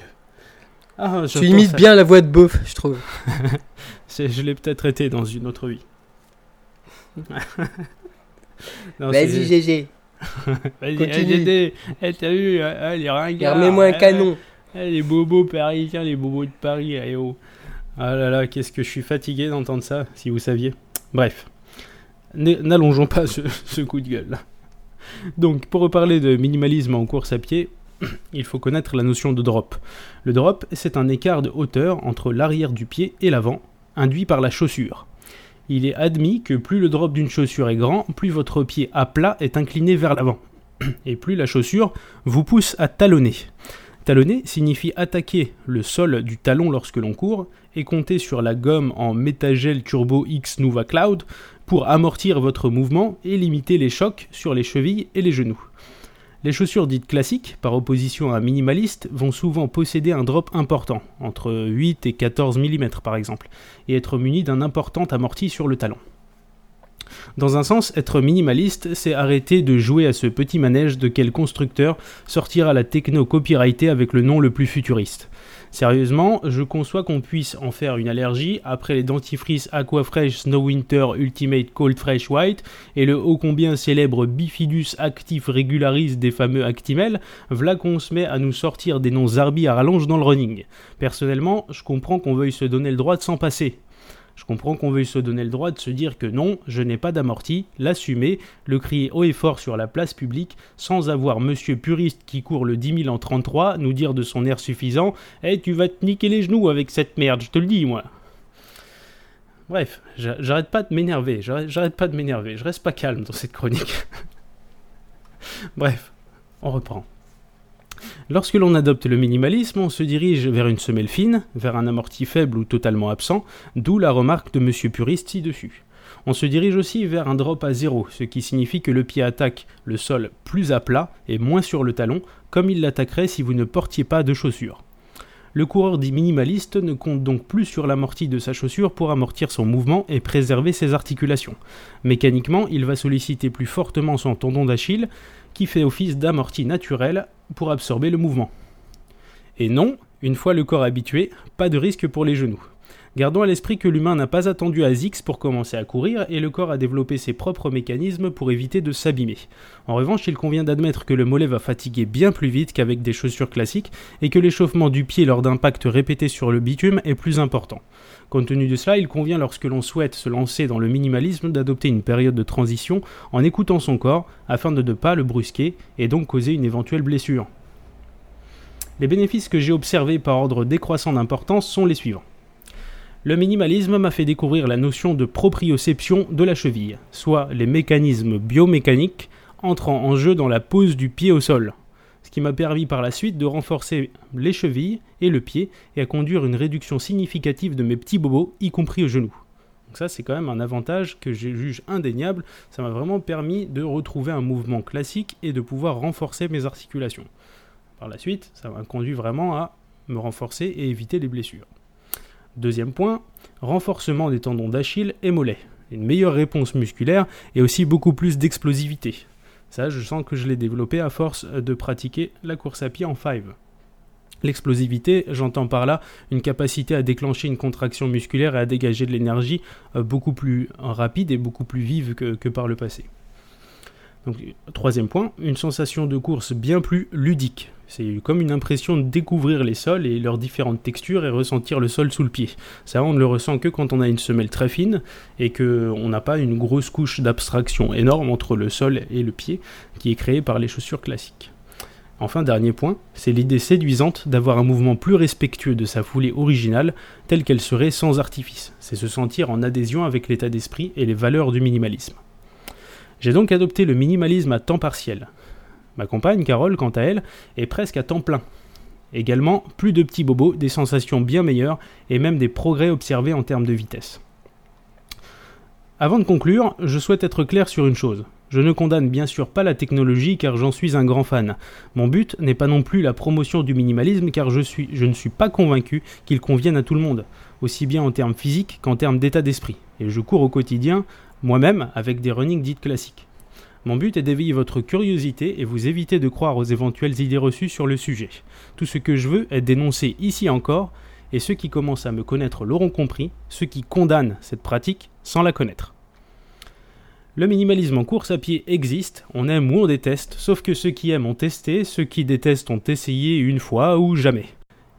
Ah, Tu j'entends imites bien la voix de beauf, je trouve. Je l'ai peut-être été dans une autre vie. Vas-y, GG. Vas-y, continue. eh, eh, t'as vu, eh, les ringards. Remets-moi un canon. les bobos parisiens, les bobos de Paris, oh. Ah là là, qu'est-ce que je suis fatigué d'entendre ça, si vous saviez. Bref, n'allongeons pas ce, ce coup de gueule. Donc, pour reparler de minimalisme en course à pied, il faut connaître la notion de drop. Le drop, c'est un écart de hauteur entre l'arrière du pied et l'avant, induit par la chaussure. Il est admis que plus le drop d'une chaussure est grand, plus votre pied à plat est incliné vers l'avant, et plus la chaussure vous pousse à talonner. Talonner signifie attaquer le sol du talon lorsque l'on court et compter sur la gomme en Metagel Turbo X Nuva Cloud pour amortir votre mouvement et limiter les chocs sur les chevilles et les genoux. Les chaussures dites classiques, par opposition à minimaliste, vont souvent posséder un drop important, entre 8 et 14 mm par exemple, et être munies d'un important amorti sur le talon. Dans un sens, être minimaliste, c'est arrêter de jouer à ce petit manège de quel constructeur sortira la techno copyrightée avec le nom le plus futuriste. Sérieusement, je conçois qu'on puisse en faire une allergie après les dentifrices Aquafresh Snow Winter Ultimate Cold Fresh White et le ô combien célèbre Bifidus Actif Regularis des fameux Actimel, v'là qu'on se met à nous sortir des noms zarbi à rallonge dans le running. Personnellement, je comprends qu'on veuille se donner le droit de s'en passer. Je comprends qu'on veuille se donner le droit de se dire que non, je n'ai pas d'amorti, l'assumer, le crier haut et fort sur la place publique, sans avoir monsieur puriste qui court le 10 000 en 33 nous dire de son air suffisant Eh, tu vas te niquer les genoux avec cette merde, je te le dis, moi. Bref, j'a- j'arrête pas de m'énerver, j'arrête pas de m'énerver, je reste pas calme dans cette chronique. Bref, on reprend. Lorsque l'on adopte le minimalisme, on se dirige vers une semelle fine, vers un amorti faible ou totalement absent, d'où la remarque de Monsieur Puriste ci-dessus. On se dirige aussi vers un drop à zéro, ce qui signifie que le pied attaque le sol plus à plat et moins sur le talon, comme il l'attaquerait si vous ne portiez pas de chaussures. Le coureur dit minimaliste ne compte donc plus sur l'amorti de sa chaussure pour amortir son mouvement et préserver ses articulations. Mécaniquement, il va solliciter plus fortement son tendon d'Achille, qui fait office d'amorti naturel pour absorber le mouvement. Et non, une fois le corps habitué, pas de risque pour les genoux. Gardons à l'esprit que l'humain n'a pas attendu à Zix pour commencer à courir et le corps a développé ses propres mécanismes pour éviter de s'abîmer. En revanche, il convient d'admettre que le mollet va fatiguer bien plus vite qu'avec des chaussures classiques et que l'échauffement du pied lors d'impacts répétés sur le bitume est plus important. Compte tenu de cela, il convient lorsque l'on souhaite se lancer dans le minimalisme d'adopter une période de transition en écoutant son corps afin de ne pas le brusquer et donc causer une éventuelle blessure. Les bénéfices que j'ai observés par ordre décroissant d'importance sont les suivants. Le minimalisme m'a fait découvrir la notion de proprioception de la cheville, soit les mécanismes biomécaniques entrant en jeu dans la pose du pied au sol, ce qui m'a permis par la suite de renforcer les chevilles et le pied et à conduire une réduction significative de mes petits bobos, y compris aux genoux. Donc ça c'est quand même un avantage que je juge indéniable, ça m'a vraiment permis de retrouver un mouvement classique et de pouvoir renforcer mes articulations. Par la suite, ça m'a conduit vraiment à me renforcer et éviter les blessures. Deuxième point, renforcement des tendons d'Achille et mollets. Une meilleure réponse musculaire et aussi beaucoup plus d'explosivité. Ça, je sens que je l'ai développé à force de pratiquer la course à pied en five. L'explosivité, j'entends par là une capacité à déclencher une contraction musculaire et à dégager de l'énergie euh, beaucoup plus rapide et beaucoup plus vive que, que par le passé. Donc, troisième point, une sensation de course bien plus ludique. C'est comme une impression de découvrir les sols et leurs différentes textures et ressentir le sol sous le pied. Ça, on ne le ressent que quand on a une semelle très fine et qu'on n'a pas une grosse couche d'abstraction énorme entre le sol et le pied qui est créée par les chaussures classiques. Enfin, dernier point, c'est l'idée séduisante d'avoir un mouvement plus respectueux de sa foulée originale, telle qu'elle serait sans artifice. C'est se sentir en adhésion avec l'état d'esprit et les valeurs du minimalisme. J'ai donc adopté le minimalisme à temps partiel. Ma compagne, Carole, quant à elle, est presque à temps plein. Également, plus de petits bobos, des sensations bien meilleures et même des progrès observés en termes de vitesse. Avant de conclure, je souhaite être clair sur une chose. Je ne condamne bien sûr pas la technologie car j'en suis un grand fan. Mon but n'est pas non plus la promotion du minimalisme car je, ne suis pas convaincu qu'il convienne à tout le monde, aussi bien en termes physiques qu'en termes d'état d'esprit. Et je cours au quotidien, moi-même, avec des running dites classiques. Mon but est d'éveiller votre curiosité et vous éviter de croire aux éventuelles idées reçues sur le sujet. Tout ce que je veux est dénoncer ici encore, et ceux qui commencent à me connaître l'auront compris, ceux qui condamnent cette pratique sans la connaître. Le minimalisme en course à pied existe, on aime ou on déteste, sauf que ceux qui aiment ont testé, ceux qui détestent ont essayé une fois ou jamais.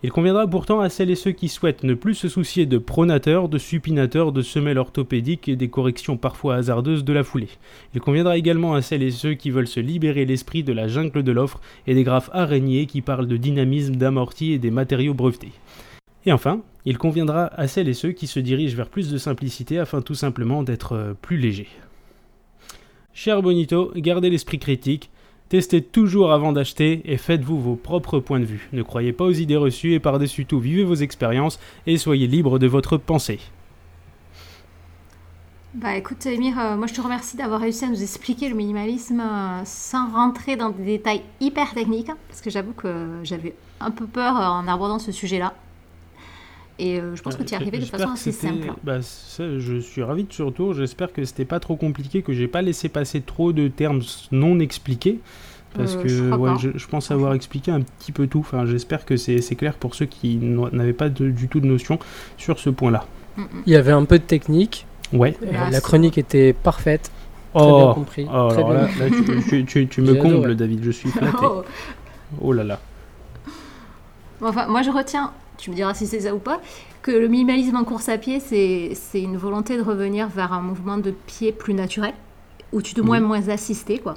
Il conviendra pourtant à celles et ceux qui souhaitent ne plus se soucier de pronateurs, de supinateurs, de semelles orthopédiques et des corrections parfois hasardeuses de la foulée. Il conviendra également à celles et ceux qui veulent se libérer l'esprit de la jungle de l'offre et des graphes araignées qui parlent de dynamisme, d'amorti et des matériaux brevetés. Et enfin, il conviendra à celles et ceux qui se dirigent vers plus de simplicité afin tout simplement d'être euh, plus légers. Cher Bonito, gardez l'esprit critique, Testez toujours avant d'acheter et faites-vous vos propres points de vue. Ne croyez pas aux idées reçues et par-dessus tout, vivez vos expériences et soyez libre de votre pensée. Bah écoute Emir, euh, moi je te remercie d'avoir réussi à nous expliquer le minimalisme euh, sans rentrer dans des détails hyper techniques, hein, parce que j'avoue que j'avais un peu peur euh, en abordant ce sujet-là. Et euh, je pense que tu y es arrivé de façon assez simple. bah, ça, je suis ravi de ce retour. J'espère que c'était pas trop compliqué, que j'ai pas laissé passer trop de termes non expliqués. Parce Euh, que je crois ouais, pas. je, je pense avoir expliqué un petit peu tout. Enfin, j'espère que c'est clair pour ceux qui n'avaient pas de- du tout de notion sur ce point-là. Il y avait un peu de technique. Ouais. euh, la chronique était parfaite. Très oh, bien compris. oh, très alors bien. là, là, tu, tu- tu- tu me combles, David. Je suis flatté. Oh. Oh là là. Bon, Enfin, moi je retiens, tu me diras si c'est ça ou pas, que le minimalisme en course à pied, c'est une volonté de revenir vers un mouvement de pied plus naturel, ou tu te moins Oui. moins assisté, quoi.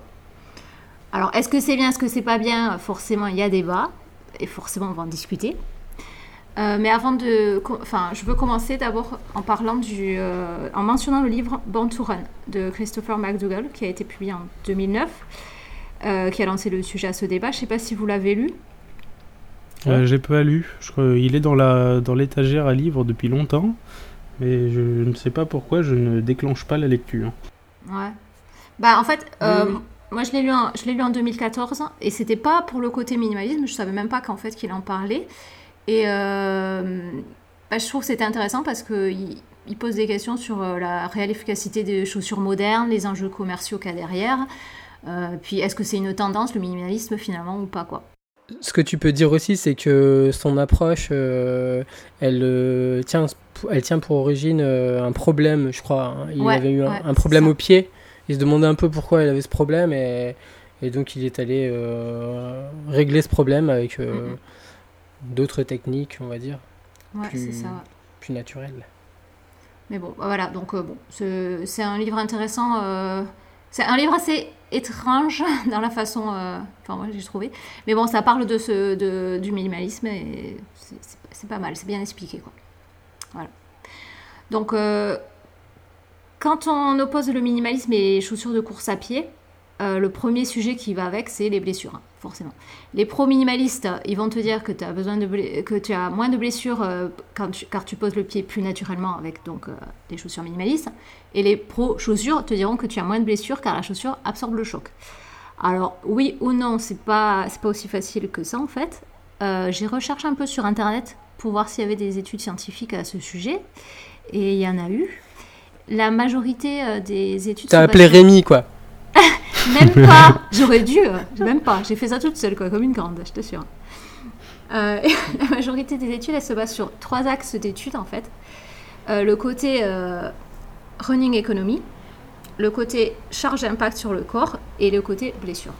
Alors, est-ce que c'est bien, est-ce que c'est pas bien? Forcément, il y a débat, et forcément, on va en discuter. Euh, mais avant de, enfin, je veux commencer d'abord en parlant du, euh, en mentionnant le livre Born to Run de Christopher McDougall, qui a été publié en 2009, euh, qui a lancé le sujet à ce débat. Je sais pas si vous l'avez lu. Euh, J'ai pas lu. Je crois- il est dans la dans l'étagère à livres depuis longtemps, mais je ne sais pas pourquoi je ne déclenche pas la lecture. Ouais. Bah, en fait, euh, Oui, moi, je l'ai lu, en- je l'ai lu en 2014 et c'était pas pour le côté minimalisme. Je savais même pas qu'en fait qu'il en parlait. Et euh, bah, je trouve que c'était intéressant parce qu'il il pose des questions sur euh, la réelle efficacité des chaussures modernes, les enjeux commerciaux qu'il y a derrière. Euh, puis, est-ce que c'est une tendance, le minimalisme, finalement, ou pas, quoi Ce que tu peux dire aussi, c'est que son approche, euh, elle, euh, tient, elle tient pour origine euh, un problème, je crois. hein. Il Ouais, avait eu un, ouais, un problème au pied. Il se demandait un peu pourquoi il avait ce problème et, et donc il est allé régler ce problème avec d'autres techniques, on va dire, Ouais, Plus- c'est ça. plus naturelles. Mais bon, voilà, donc bon, c'est un livre intéressant. C'est un livre assez étrange dans la façon. euh, Enfin, moi j'ai trouvé. Mais bon, ça parle de ce, de, du minimalisme et c'est- pas mal, c'est bien expliqué, quoi. Voilà. Donc, euh, quand on oppose le minimalisme et chaussures de course à pied, euh, le premier sujet qui va avec, c'est les blessures, hein, forcément. Les pro-minimalistes, ils vont te dire que tu as, besoin de ble- que tu as moins de blessures euh, quand tu- car tu poses le pied plus naturellement avec donc, euh, des chaussures minimalistes. Et les pro-chaussures te diront que tu as moins de blessures car la chaussure absorbe le choc. Alors, oui ou non, c'est pas, pas aussi facile que ça en fait. J'ai recherché un peu sur internet pour voir s'il y avait des études scientifiques à ce sujet. Et il y en a eu. La majorité des études. T'as appelé Rémi, quoi. même pas. J'aurais dû. euh, Même pas. J'ai fait ça toute seule, quoi, comme une grande, je t'assure. Euh, la majorité des études, elles se basent sur trois axes d'études, en fait. Euh, le côté euh, running economy, le côté charge d'impact sur le corps et le côté blessure.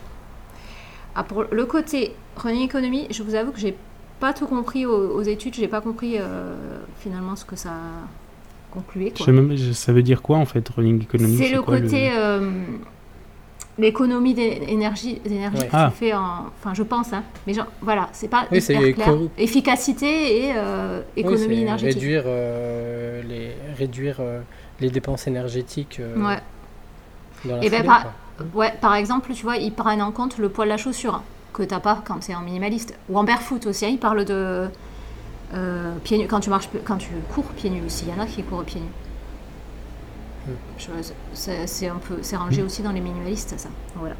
Ah, pour le côté running economy, je vous avoue que j'ai pas tout compris aux, aux études. J'ai pas compris euh, finalement ce que ça concluait. Je Quoi. sais même, je- ça veut dire quoi en fait, running economy? C'est le quoi, côté euh, l'économie d'énergie d'énergie Ouais. Ah. tu fais en enfin je pense hein. Mais genre voilà c'est pas Oui, c'est hyper clair. efficacité et euh, Oui, économie c'est énergétique. Réduire, euh, les, réduire euh, les dépenses énergétiques ouais. dans la Et ben, foulée, par- ouais par exemple tu vois ils prennent en compte le poids de la chaussure hein, que t'as pas quand es en minimaliste. Ou en barefoot aussi hein, ils parlent de pieds nus. Quand tu marches quand tu cours pieds nus aussi il y en a qui courent pieds nus c'est un peu c'est rangé aussi dans les minimalistes ça voilà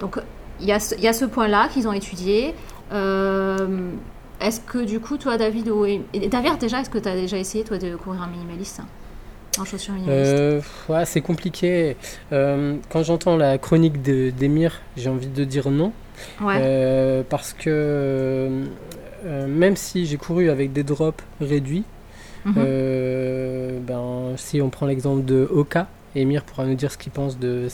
donc il y a ce, il y a ce point là qu'ils ont étudié Euh, est-ce que du coup toi David ou David déjà est-ce que tu as déjà essayé toi de courir en minimaliste hein, en chaussures minimalistes Euh, ouais, c'est compliqué. Euh, quand j'entends la chronique de- d'Emir, j'ai envie de dire non. ouais parce que même si j'ai couru avec des drops réduits, Mhm. euh, ben, si on prend l'exemple de Oka, Emir pourra nous dire ce qu'il pense de,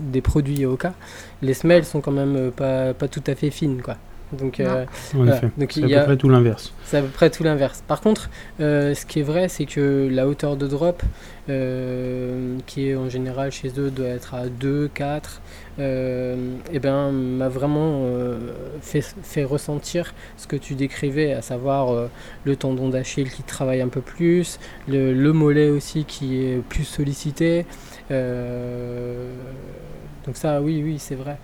des produits Oka, les semelles sont quand même euh, pas, pas tout à fait fines. Quoi. Donc, euh, En voilà. effet. Donc, C'est il à y peu a- près tout l'inverse. c'est à peu près tout l'inverse. Par contre, euh, ce qui est vrai, c'est que la hauteur de drop, euh, qui est en général chez eux, doit être à 2, 4, euh, et ben, m'a vraiment euh, fait, fait ressentir ce que tu décrivais, à savoir euh, le tendon d'Achille qui travaille un peu plus, le, le mollet aussi qui est plus sollicité. euh, donc ça, oui, oui, c'est vrai.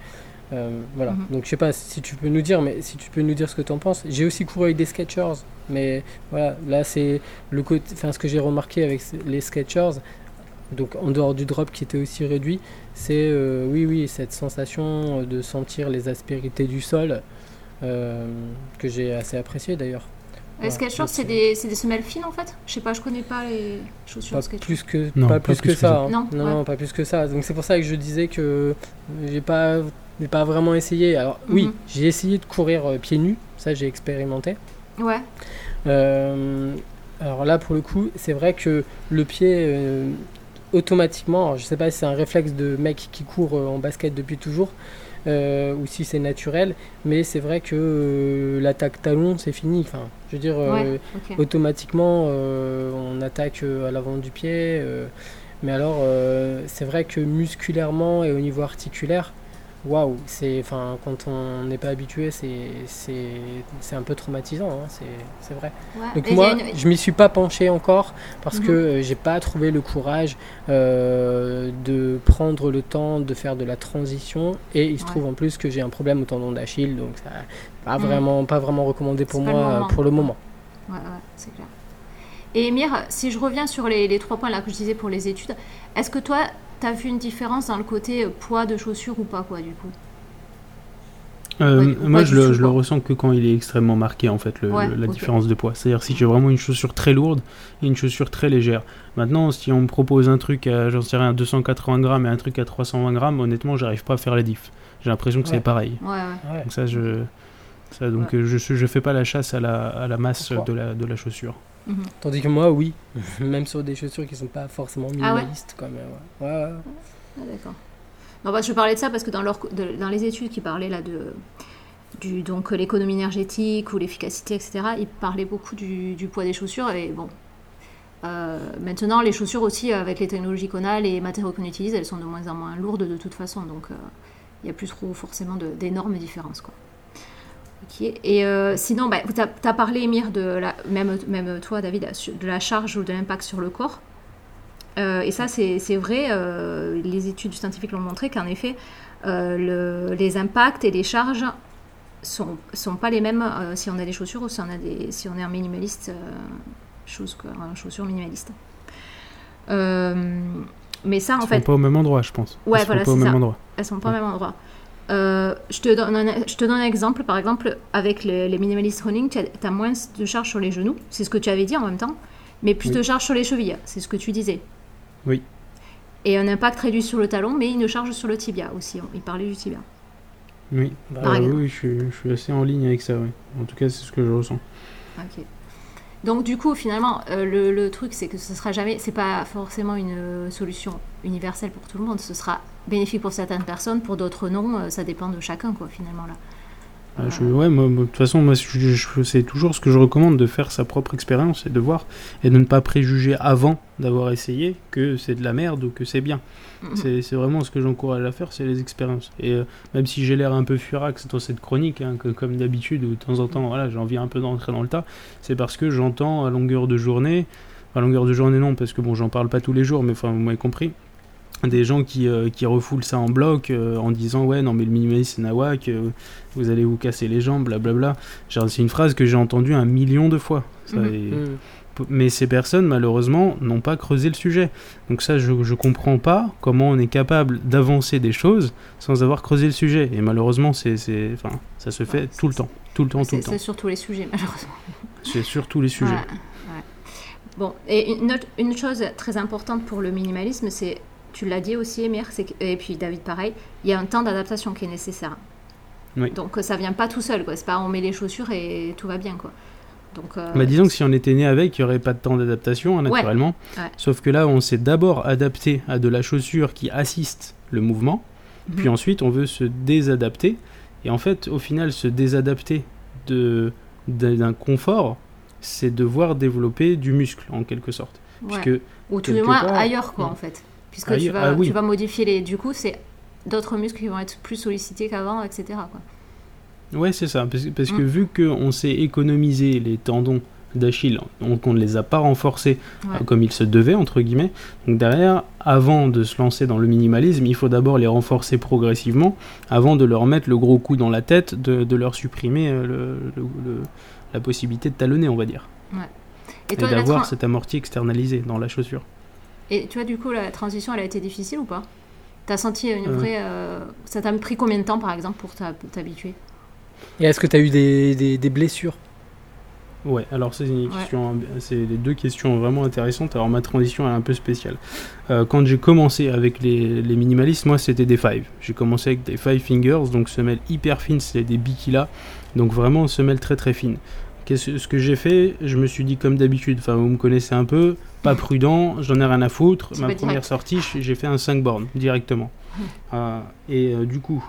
Euh, voilà. Mhm. Donc je sais pas si tu peux nous dire, mais si tu peux nous dire ce que tu en penses. J'ai aussi couru avec des Skechers, mais voilà, là c'est le côté, enfin ce que j'ai remarqué avec les Skechers, donc en dehors du drop qui était aussi réduit, c'est euh, oui oui cette sensation de sentir les aspérités du sol euh, que j'ai assez apprécié d'ailleurs. Les Donc, c'est des, c'est des semelles fines en fait Je sais pas, je connais pas les chaussures Pas Skechers. plus que Non, pas, plus, que, ça. hein. Non, non, ouais. non, pas plus que ça. Donc c'est pour ça que je disais que j'ai pas j'ai pas vraiment essayé. Alors oui, Mhm. j'ai essayé de courir euh, pieds nus, ça j'ai expérimenté. Ouais, Euh, alors là, pour le coup, c'est vrai que le pied, euh, automatiquement, alors je sais pas si c'est un réflexe de mec qui court euh, en basket depuis toujours, euh, ou si c'est naturel, mais c'est vrai que euh, l'attaque talon, c'est fini. Enfin, je veux dire, euh, ouais, automatiquement, on attaque à l'avant du pied. mais alors, c'est vrai que musculairement et au niveau articulaire, Waouh, c'est, enfin, quand on n'est pas habitué, c'est, un peu traumatisant, hein, c'est, vrai. Ouais. Donc moi, une- je m'y suis pas penché encore parce Mhm. que euh, j'ai pas trouvé le courage euh, de prendre le temps de faire de la transition et il se Ouais. trouve en plus que j'ai un problème au tendon d'Achille, donc ça pas Mhm. vraiment, pas vraiment recommandé pour le moi moment. pour le moment. Ouais, ouais, c'est clair. Et Emir, si je reviens sur les, les trois points là que je disais pour les études, est-ce que toi, tu as vu une différence dans le côté euh, poids de chaussures ou pas, quoi, du coup? Euh, Ouais, moi, je le, je ressens que quand il est extrêmement marqué, en fait, le- Ouais, le- la différence de poids. C'est-à-dire si j'ai vraiment une chaussure très lourde et une chaussure très légère. Maintenant, si on me propose un truc à, j'en sais rien, 280 grammes et un truc à 320 grammes, honnêtement, j'arrive pas à faire la diff. J'ai l'impression que Ouais. c'est pareil. Ouais, ouais. Donc ça, je, ça, donc euh, je, je fais pas la chasse à la, à la masse Pourquoi? de la, de la chaussure. Mhm. Tandis que moi, oui, même sur des chaussures qui sont pas forcément Ah ouais minimalistes, quand même. Ouais. Ouais, ouais. Ah, d'accord. Non, bah, je parlais de ça parce que dans, leur, de- dans les études qui parlaient là de du, donc l'économie énergétique ou l'efficacité, etc., ils parlaient beaucoup du, du poids des chaussures. Et bon, euh, maintenant, les chaussures aussi, avec les technologies qu'on a, les matériaux qu'on utilise, elles sont de moins en moins lourdes de toute façon. Donc, euh, il n'y a plus trop forcément d'énormes différences. Quoi. Ok. Et euh, sinon, bah, tu as, parlé, Emir, de la, même, même toi, David, de la charge ou de l'impact sur le corps. Euh, et ça, c'est vrai, euh, les études scientifiques l'ont montré qu'en effet, le- les impacts et les charges sont, sont pas les mêmes si on a des chaussures ou si on, a des, si on est un minimaliste, chose, quoi, un chaussure minimaliste. Mais ça, en fait, sont pas au même endroit, je pense. Ouais, sont voilà, pas au même ça. endroit. elles sont pas au même endroit. Euh, je, te donne un, je te donne un exemple. Par exemple, avec les, les minimalist running, tu as, moins de charge sur les genoux. C'est ce que tu avais dit en même temps. Mais plus Oui. de charge sur les chevilles. C'est ce que tu disais. Oui. Et un impact réduit sur le talon, mais une charge sur le tibia aussi. Il parlait du tibia. Oui, Bah, Euh, oui, je suis, je suis assez en ligne avec ça, oui. En tout cas, c'est ce que je ressens. Ok. Donc du coup, finalement, euh, le, le truc, c'est que ce sera jamais, c'est pas forcément une euh, solution universelle pour tout le monde. Ce sera bénéfique pour certaines personnes, pour d'autres non. Euh, ça dépend de chacun, quoi, finalement là. Je- ouais, moi, de toute façon, moi, je, je- c'est toujours ce que je recommande de faire sa propre expérience et de voir et de ne pas préjuger avant d'avoir essayé que c'est de la merde ou que c'est bien. Mhm. C'est c'est vraiment ce que j'encourage à faire, c'est les expériences. Et euh, même si j'ai l'air un peu furax dans cette chronique, hein, que- comme d'habitude, où de temps en temps, voilà, j'ai envie un peu d'entrer dans le tas, c'est parce que j'entends à longueur de journée, à longueur de journée non, parce que bon, j'en parle pas tous les jours, mais enfin, vous m'avez compris, des gens qui, euh, qui refoulent ça en bloc euh, en disant ouais non mais le minimalisme c'est nawak, euh, vous allez vous casser les jambes, blablabla. C'est une phrase que j'ai entendue un million de fois. Ça, Mhm. et- Mm. mais ces personnes, malheureusement, n'ont pas creusé le sujet. Donc ça, je, je comprends pas comment on est capable d'avancer des choses sans avoir creusé le sujet. Et malheureusement, c'est, c'est, enfin, ça se fait Ouais, tout le temps. Tout le temps, tout C'est le temps. c'est sur tous les sujets, malheureusement. C'est sur tous les sujets. Ouais, ouais. Bon, et une, autre- une chose très importante pour le minimalisme, c'est, tu l'as dit aussi, Emir, et puis David pareil, il y a un temps d'adaptation qui est nécessaire. Oui. Donc ça vient pas tout seul, quoi. C'est pas on met les chaussures et tout va bien, quoi. Donc, euh, Bah, disons que si on était né avec, il n'y aurait pas de temps d'adaptation, hein, naturellement. Ouais. Sauf que là, on s'est d'abord adapté à de la chaussure qui assiste le mouvement, Mhm. puis ensuite on veut se désadapter. Et en fait, au final, se désadapter de, d'un confort, c'est devoir développer du muscle, en quelque sorte. ouais. Puisque ou tout du moins ailleurs, quoi, en fait. Puisque tu Ailleurs- vas, ah oui. tu vas modifier les. Du coup, c'est d'autres muscles qui vont être plus sollicités qu'avant, etc. Quoi. Ouais, c'est ça. Parce, parce que Mm. vu qu'on s'est économisé les tendons d'Achille, donc on ne les a pas renforcés Ouais. euh, comme il se devait, entre guillemets. Donc derrière, avant de se lancer dans le minimalisme, il faut d'abord les renforcer progressivement, avant de leur mettre le gros coup dans la tête, de, de leur supprimer euh, le, le- le- la possibilité de talonner, on va dire. Et d'avoir cet amorti externalisé dans la chaussure. Et tu vois, du coup, la transition, elle a été difficile ou pas? T'as senti une Euh. vraie. euh, Ça t'a pris combien de temps, par exemple, pour t'hab- t'habituer? Et est-ce que tu as eu des, des, des blessures? Ouais, alors c'est une Ouais. question, c'est les deux questions vraiment intéressantes. Alors ma transition elle est un peu spéciale. Euh, quand j'ai commencé avec les, les minimalistes, moi c'était des five. J'ai commencé avec des five fingers, donc semelles hyper fines, c'est des bikila, donc vraiment semelles très très fines. Qu'est-ce ce que j'ai fait? Je me suis dit comme d'habitude, enfin vous me connaissez un peu, pas prudent, j'en ai rien à foutre. Ma première direct. sortie, j'ai fait un 5 bornes directement. Euh, et euh, du coup,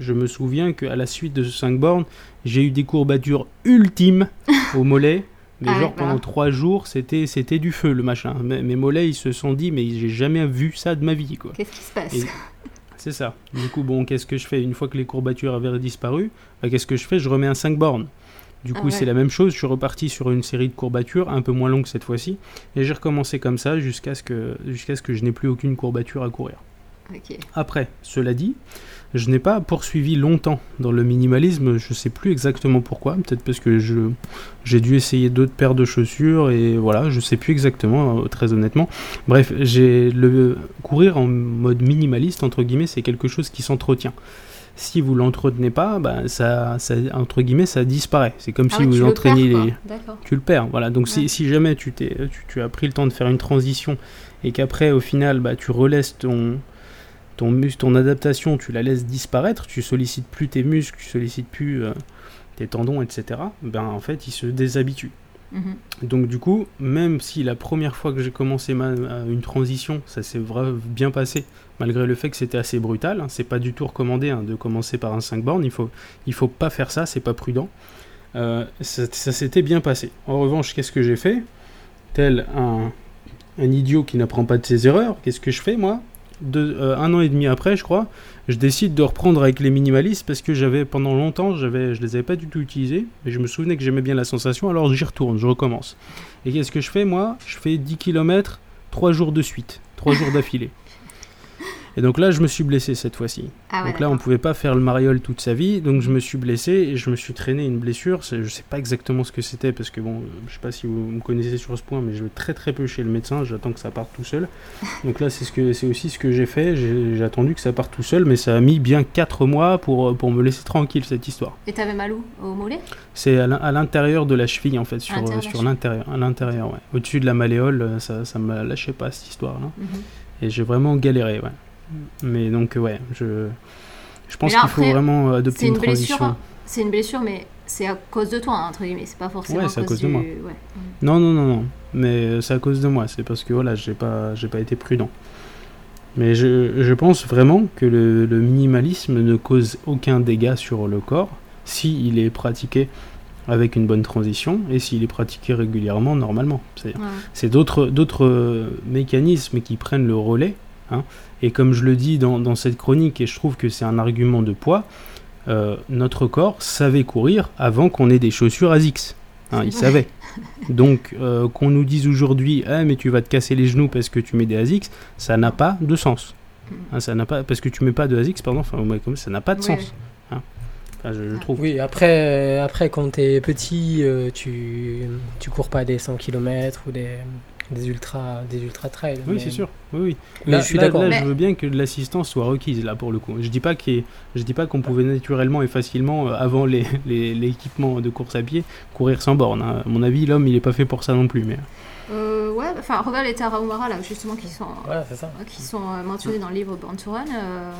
je me souviens qu'à la suite de ce 5 bornes, j'ai eu des courbatures ultimes au mollet. Mais Ah ouais, genre bah. pendant trois jours, c'était c'était du feu le machin. Mes, mes mollets, ils se sont dit, mais j'ai jamais vu ça de ma vie quoi. Qu'est-ce qui se passe? Et- C'est ça. Du coup, bon, qu'est-ce que je fais? Une fois que les courbatures avaient disparu, bah, qu'est-ce que je fais? Je remets un 5 bornes. Du Ah coup, ouais. c'est la même chose. Je suis reparti sur une série de courbatures, un peu moins longue cette fois-ci. Et j'ai recommencé comme ça jusqu'à ce, que, jusqu'à ce que je n'ai plus aucune courbature à courir. Après, cela dit, je n'ai pas poursuivi longtemps dans le minimalisme, je sais plus exactement pourquoi, peut-être parce que je j'ai dû essayer d'autres paires de chaussures et voilà, je sais plus exactement euh, très honnêtement. Bref, j'ai le courir en mode minimaliste entre guillemets, c'est quelque chose qui s'entretient. Si vous l'entretenez pas, bah, ça, ça entre guillemets ça disparaît. C'est comme Ah si ouais, vous le entraîniez perds, les tu le perds. Voilà. Donc si, Ouais. si jamais tu, t'es, tu, tu as pris le temps de faire une transition et qu'après au final bah, tu relaisses ton, ton, mus- ton adaptation, tu la laisses disparaître, tu sollicites plus tes muscles, tu sollicites plus euh, tes tendons, etc. Ben en fait ils se déshabituent. Mhm. Donc du coup, même si la première fois que j'ai commencé ma, euh, une transition, ça s'est vra- bien passé, malgré le fait que c'était assez brutal, hein, c'est pas du tout recommandé hein, de commencer par un 5 bornes, il faut, il faut pas faire ça, c'est pas prudent. Euh, ça s'était bien passé. En revanche, qu'est-ce que j'ai fait? Tel un, idiot qui n'apprend pas de ses erreurs, qu'est-ce que je fais moi? Deux- euh, Un an et demi après, je crois, je décide de reprendre avec les minimalistes parce que j'avais pendant longtemps, j'avais, je les avais pas du tout utilisés, mais je me souvenais que j'aimais bien la sensation, alors j'y retourne, je recommence. Et qu'est-ce que je fais moi? Je fais 10 km 3 jours de suite, 3 jours d'affilée. Et donc là, je me suis blessé cette fois-ci. Ah ouais, donc là, on d'accord. pouvait pas faire le mariole toute sa vie, donc je me suis blessé et je me suis traîné une blessure. Je sais pas exactement ce que c'était parce que bon, euh, je sais pas si vous me connaissez sur ce point, mais je vais très très peu chez le médecin. J'attends que ça parte tout seul. Donc là, c'est ce que c'est aussi ce que j'ai fait. J'ai attendu que ça parte tout seul, mais ça a mis bien 4 mois pour euh, pour me laisser tranquille cette histoire. Et t'avais mal où? Au mollet? C'est à l'in- à l'intérieur de la cheville en fait, sur l'intérieur, à l'intérieur, ouais. Au-dessus de la malléole, euh, ça ça me lâchait pas cette histoire là. Mhm. Et j'ai vraiment galéré, ouais. Mais donc, euh, ouais, je, je pense qu'il faut vraiment euh, adopter une, une transition. C'est une blessure, mais c'est à cause de toi, entre guillemets. C'est pas forcément Ouais, à cause, de du... moi. Ouais. Non, non, non, non. Mais euh, c'est à cause de moi. C'est parce que voilà, j'ai pas, j'ai pas été prudent. Mais je, je pense vraiment que le, le minimalisme ne cause aucun dégât sur le corps si il est pratiqué avec une bonne transition et s'il est pratiqué régulièrement, normalement. C'est Ouais. d'autres d'autres mécanismes qui prennent le relais. hein. Et comme je le dis dans, dans cette chronique, et je trouve que c'est un argument de poids, euh, notre corps savait courir avant qu'on ait des chaussures ASICS. Hein, il savait. Donc euh, qu'on nous dise aujourd'hui, ah mais tu vas te casser les genoux parce que tu mets des ASICS, ça n'a pas de sens. Hein, ça n'a pas parce que tu mets pas de ASICS, pardon, enfin comme ça n'a pas de Oui, sens. oui. hein. Enfin, je, je trouve. Oui, après, euh, après quand t'es petit, euh, tu, tu cours pas des 100 km ou des, des ultra des ultra trails. Oui, mais- c'est sûr. Oui, oui. Mais Là, je suis là- d'accord. là, Mais- je veux bien que l'assistance soit requise là pour le coup. Je dis pas qu'il je dis pas qu'on pouvait naturellement et facilement euh, avant les- les- l'équipement de course à pied courir sans borne. hein. À mon avis, l'homme il est pas fait pour ça non plus. Mais Euh, ouais, enfin, regarde les Tarahumara, là, justement, qui sont, Voilà, c'est ça. qui sont euh, mentionnés dans le livre Born to Run. euh,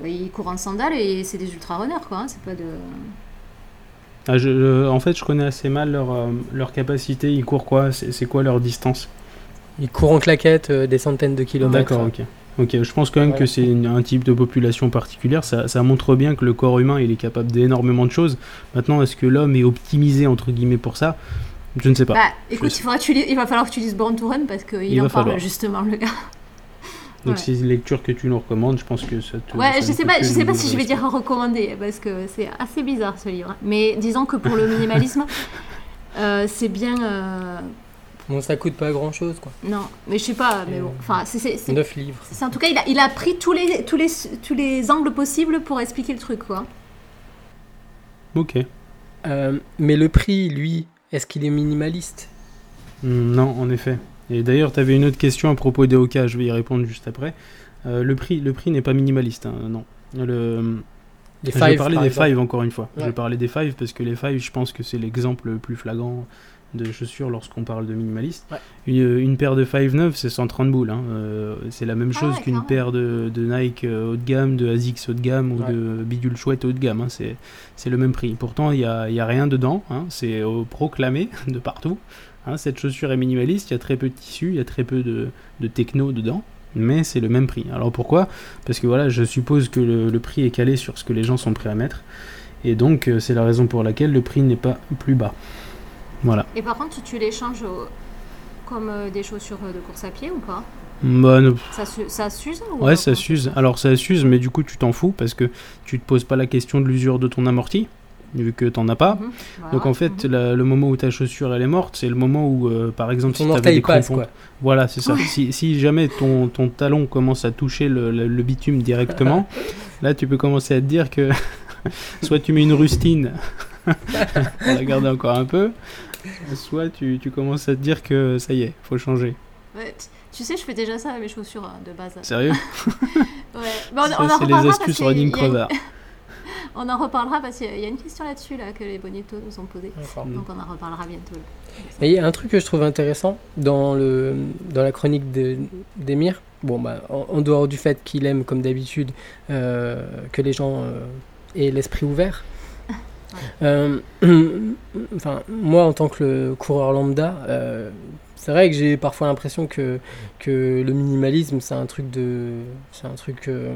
bah, ils courent en sandales et c'est des ultra-runners, quoi. hein, c'est pas de... Ah, je- je- en fait, je connais assez mal leur euh, leur capacité. Ils courent quoi? C'est quoi leur distance? Ils courent en claquette euh, des centaines de kilomètres. D'accord, ok. Ok, je pense quand même Voilà. que c'est un type de population particulière. Ça, ça montre bien que le corps humain il est capable d'énormément de choses. Maintenant, est-ce que l'homme est optimisé entre guillemets pour ça? Je ne sais pas. Bah, écoute, sais. il, faudra tu lis- il va falloir que tu lises Born to Run parce qu'il Il en parle falloir. justement, le gars. Donc ouais. c'est une lecture que tu nous recommandes. Je pense que ça te. Ouais, ça je ne sais pas, je sais pas si je vais dire recommander parce que c'est assez bizarre ce livre. Mais disons que pour le minimalisme, euh, c'est bien. euh, Bon, ça coûte pas grand chose, quoi. Non, mais je sais pas, mais bon. Enfin, c'est- c'est. c'est- 9 livres. c'est- En tout cas, il a, il a pris tous les, tous, les, tous les angles possibles pour expliquer le truc, quoi. Ok. Euh, mais le prix, lui, est-ce qu'il est minimaliste? Hmm, Non, en effet. Et d'ailleurs, tu avais une autre question à propos des Oka, je vais y répondre juste après. Euh, le prix, le prix n'est pas minimaliste, hein, non. Le, Les je vais five, parler par des exemple. five encore une fois. Je vais parler des five parce que les five, je pense que c'est l'exemple le plus flagrant de chaussures lorsqu'on parle de minimaliste. Ouais. Une, une paire de five neuves, c'est 130 boules. hein. Euh, c'est la même Ah chose qu'une paire de, de Nike euh, haut de gamme, de ASICS haut de gamme ou Ouais. de bidule chouette haut de gamme. hein. C'est, c'est le même prix. Pourtant, il n'y a, il y a rien dedans. hein. C'est proclamé de partout. Hein. Cette chaussure est minimaliste. Il y a très peu de tissu, il y a très peu de, de techno dedans. Mais c'est le même prix. Alors pourquoi? Parce que voilà, je suppose que le, le prix est calé sur ce que les gens sont prêts à mettre. Et donc, euh, c'est la raison pour laquelle le prix n'est pas plus bas. Voilà. Et par contre, tu les changes au- comme euh, des chaussures de course à pied ou pas? Bah, ne- Ça, su- ça s'use ou Ouais, ça s'use. Alors ça s'use, mais du coup tu t'en fous parce que tu te poses pas la question de l'usure de ton amorti, vu que t'en as pas. Mhm, voilà. Donc en fait, Mhm. la- le moment où ta chaussure elle est morte, c'est le moment où, euh, par exemple, Ton si t'avais des passe, quoi. voilà, c'est ça. si, si jamais ton, ton talon commence à toucher le, le- le bitume directement, là tu peux commencer à te dire que soit tu mets une rustine pour la garder encore un peu, soit tu, tu commences à te dire que ça y est, faut changer. Ouais, tu- sais, je fais déjà ça avec mes chaussures hein, de base. Sérieux Ouais. On, Ça, on en c'est les reparlera astuces parce qu'il running crevard. On en reparlera parce qu'il y a- une question là-dessus là, que les bonitos nous ont posée. D'accord. Mm. Donc on en reparlera bientôt. Et il y a un truc que je trouve intéressant dans, le, dans la chronique de- d'Emir. Bon, bah, en, en dehors du fait qu'il aime, comme d'habitude, euh, que les gens euh, aient l'esprit ouvert. Euh, enfin, moi, en tant que le coureur lambda, euh, c'est vrai que j'ai parfois l'impression que, que le minimalisme, c'est un truc de. C'est un truc. euh,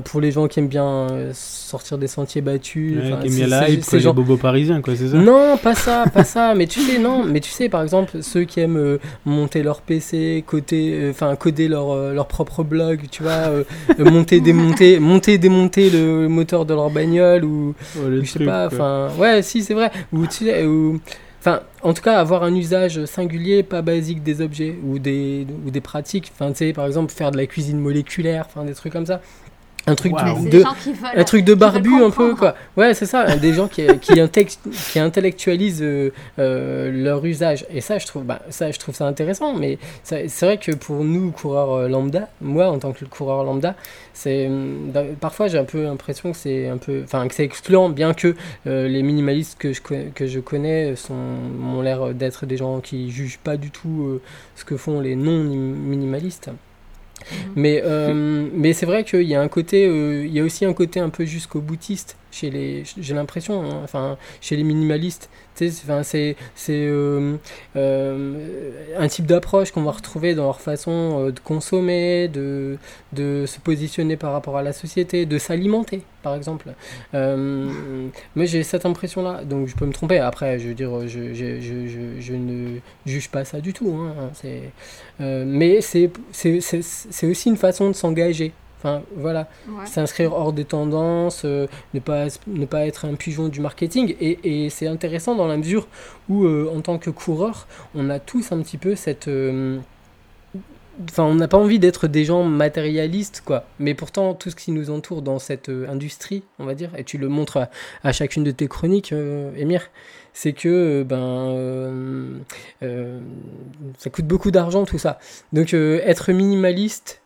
pour les gens qui aiment bien euh, sortir des sentiers battus. Ouais, qui aime c'est- bien la c'est- hype, c'est genre- bobos parisiens, quoi, c'est ça non, pas ça, pas ça. Mais tu sais, non. Mais tu sais, par exemple, ceux qui aiment euh, monter leur PC, coder, euh, enfin coder leur, euh, leur propre blog, tu vois, euh, euh, monter, démonter, monter, démonter le moteur de leur bagnole ou, Ouais, ou je sais pas. Enfin, ouais, si, c'est vrai. Ou tu sais, ou- Enfin, en tout cas, avoir un usage singulier, pas basique des objets ou des, ou des pratiques. Enfin, tu sais, par exemple, faire de la cuisine moléculaire, enfin, des trucs comme ça. Un truc de, un truc de barbu un peu quoi. Ouais c'est ça des gens qui, qui, qui intellectualisent euh, euh, leur usage. Et ça je trouve bah, ça je trouve ça intéressant mais c'est vrai que pour nous coureurs lambda moi en tant que coureur lambda c'est hum, bah, parfois j'ai un peu l'impression que c'est un peu enfin que c'est excluant bien que euh, les minimalistes que je que je connais sont ont l'air d'être des gens qui jugent pas du tout euh, ce que font les non minimalistes Mais, euh, mais c'est vrai qu'il y a un côté, euh, il y a aussi un côté un peu jusqu'au boutiste chez les, j'ai l'impression, hein, enfin, chez les minimalistes. Enfin, c'est, euh, euh, un type d'approche qu'on va retrouver dans leur façon euh, de consommer, de, de se positionner par rapport à la société, de s'alimenter, par exemple. Euh, moi, j'ai cette impression-là, donc je peux me tromper. Après, je veux dire, je, je, je, je, ne juge pas ça du tout. hein, c'est, mais c'est aussi une façon de s'engager. Enfin, voilà, Ouais. s'inscrire hors des tendances, euh, ne, pas, ne pas être un pigeon du marketing. Et, et c'est intéressant dans la mesure où, euh, en tant que coureur, on a tous un petit peu cette... euh, Enfin, on n'a pas envie d'être des gens matérialistes, quoi. Mais pourtant, tout ce qui nous entoure dans cette euh, industrie, on va dire, et tu le montres à, à chacune de tes chroniques, euh, Émir, c'est que, euh, ben, ça coûte beaucoup d'argent, tout ça. Donc, être minimaliste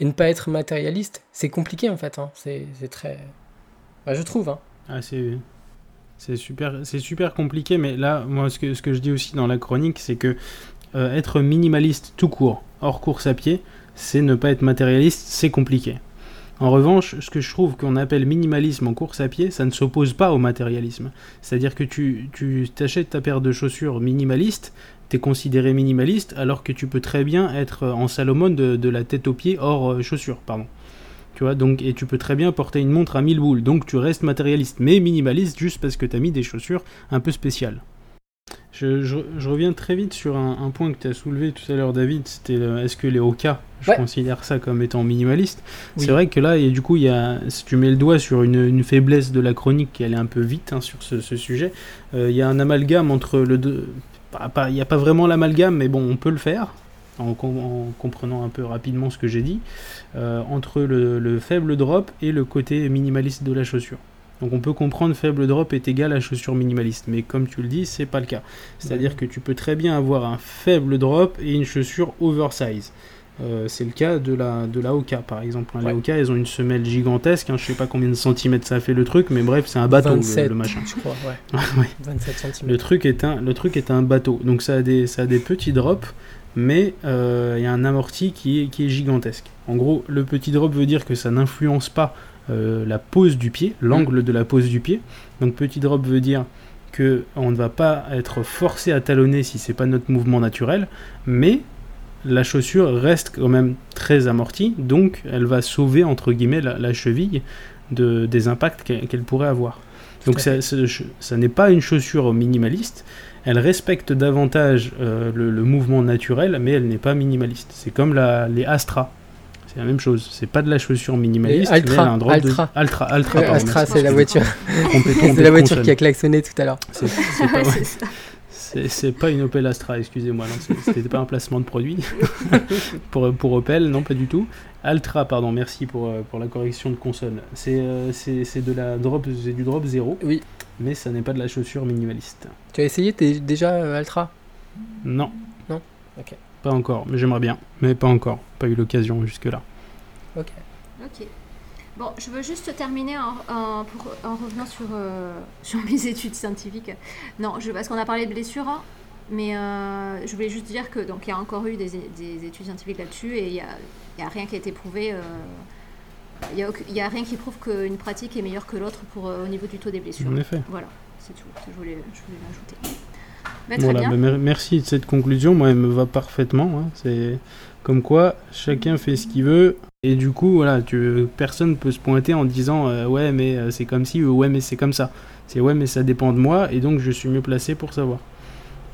et ne pas être matérialiste, c'est compliqué, en fait. hein. C'est très... Bah, je trouve, hein. Ah, c'est c'est super, c'est super compliqué, mais là, moi, ce que, je dis aussi dans la chronique, c'est que euh, être minimaliste tout court, hors course à pied, c'est ne pas être matérialiste, c'est compliqué. En revanche, ce que je trouve qu'on appelle minimalisme en course à pied, ça ne s'oppose pas au matérialisme. C'est-à-dire que tu, tu t'achètes ta paire de chaussures minimaliste, t'es considéré minimaliste, alors que tu peux très bien être en Salomon de, de la tête aux pieds hors euh, chaussures, pardon. Tu vois, donc, et tu peux très bien porter une montre à 1000 boules, donc tu restes matérialiste, mais minimaliste juste parce que tu as mis des chaussures un peu spéciales. Je, je- je reviens très vite sur un, un point que tu as soulevé tout à l'heure, David, c'était est-ce que les Oka, je Ouais. considère ça comme étant minimaliste? Oui. C'est vrai que là, et du coup, il y a, si tu mets le doigt sur une, une faiblesse de la chronique qui allait un peu vite hein, sur ce, ce sujet, euh, il y a un amalgame entre le. Il n'y a pas vraiment l'amalgame, mais bon, on peut le faire. En, com- en comprenant un peu rapidement ce que j'ai dit, euh, entre le, le faible drop et le côté minimaliste de la chaussure. Donc on peut comprendre faible drop est égal à chaussure minimaliste, mais comme tu le dis, c'est pas le cas. C'est-à-dire que tu peux très bien avoir un faible drop et une chaussure oversize. Euh, c'est le cas de la, de la Oka par exemple. hein. Ouais. Les Oka, elles ont une semelle gigantesque, hein, je sais pas combien de centimètres ça fait le truc, mais bref, c'est un bateau le- 27, le, machin. je crois, ouais. Ouais. 27 cm. Le truc est un, le truc est un bateau. Donc ça a des, ça a des petits drops, mais euh, il y a un amorti qui est, qui est gigantesque. En gros, le petit drop veut dire que ça n'influence pas euh, la pose du pied, l'angle de la pose du pied. Donc petit drop veut dire que on ne va pas être forcé à talonner si c'est pas notre mouvement naturel, mais la chaussure reste quand même très amortie, donc elle va sauver entre guillemets la, la cheville de, des impacts qu'elle pourrait avoir. Donc ça, ça- ch- ça n'est pas une chaussure minimaliste. Elle respecte davantage euh, le, le mouvement naturel, mais elle n'est pas minimaliste. C'est comme la, les Astra. C'est la même chose. C'est pas de la chaussure minimaliste, Altra, mais elle a un drop Altra. de Altra, Altra. Pardon, Astra, c'est la voiture, c'est la voiture qui a klaxonné tout à l'heure. C'est- c'est pas, Ouais, ouais. c'est ça. C'est c'est pas une Opel Astra, excusez-moi. C'était pas un placement de produit pour, pour Opel, non, pas du tout. Altra, pardon, merci pour, euh, pour la correction de consonne. C'est euh, c'est- c'est de la drop, c'est du drop zéro, Oui. mais ça n'est pas de la chaussure minimaliste. Tu as essayé t'es déjà euh, Altra? Non. Non? Ok. Pas encore, mais j'aimerais bien, mais pas encore. Pas eu l'occasion jusque-là. Ok. Ok. Bon, je veux juste terminer en, en- pour- en revenant sur, euh, sur mes études scientifiques. Non, je, parce qu'on a parlé de blessures, hein, mais euh, je voulais juste dire que donc il y a encore eu des, des études scientifiques là-dessus et il n'y a, rien qui a été prouvé. euh, il n'y a, rien qui prouve qu'une pratique est meilleure que l'autre pour au niveau du taux des blessures. En effet. Voilà, c'est tout. Je voulais, je voulais l'ajouter. Très Voilà, merci de cette conclusion, moi elle me va parfaitement. hein. C'est comme quoi chacun fait ce qu'il veut et du coup voilà, tu, personne peut se pointer en disant euh, ouais mais euh, c'est comme ci ou ouais mais c'est comme ça. C'est ouais mais ça dépend de moi et donc je suis mieux placé pour savoir.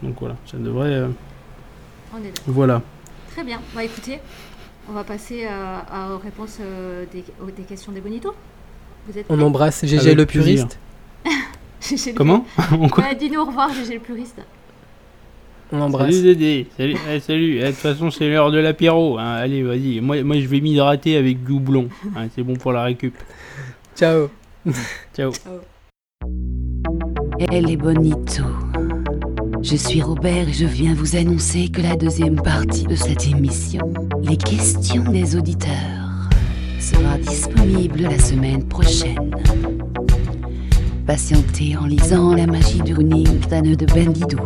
Donc voilà, ça devrait euh, On est d'accord. voilà. Très bien. Bah écoutez, on va passer aux réponses euh, des, aux- des questions des bonitos. Vous êtes On embrasse GG Avec le puriste. Comment? On quoi Ouais, Dis-nous au revoir, Gégé le puriste. On embrasse. Salut Dédé, salut, eh, salut. Eh, de toute façon c'est l'heure de l'apéro. hein. Allez vas-y, moi, moi je vais m'hydrater avec du houblon. hein. C'est bon pour la récup. Ciao. Ciao. Elle est bonito. Je suis Robert et je viens vous annoncer que la deuxième partie de cette émission, les questions des auditeurs, sera disponible la semaine prochaine. Patientez en lisant La magie du running d'Anne de Bendidou.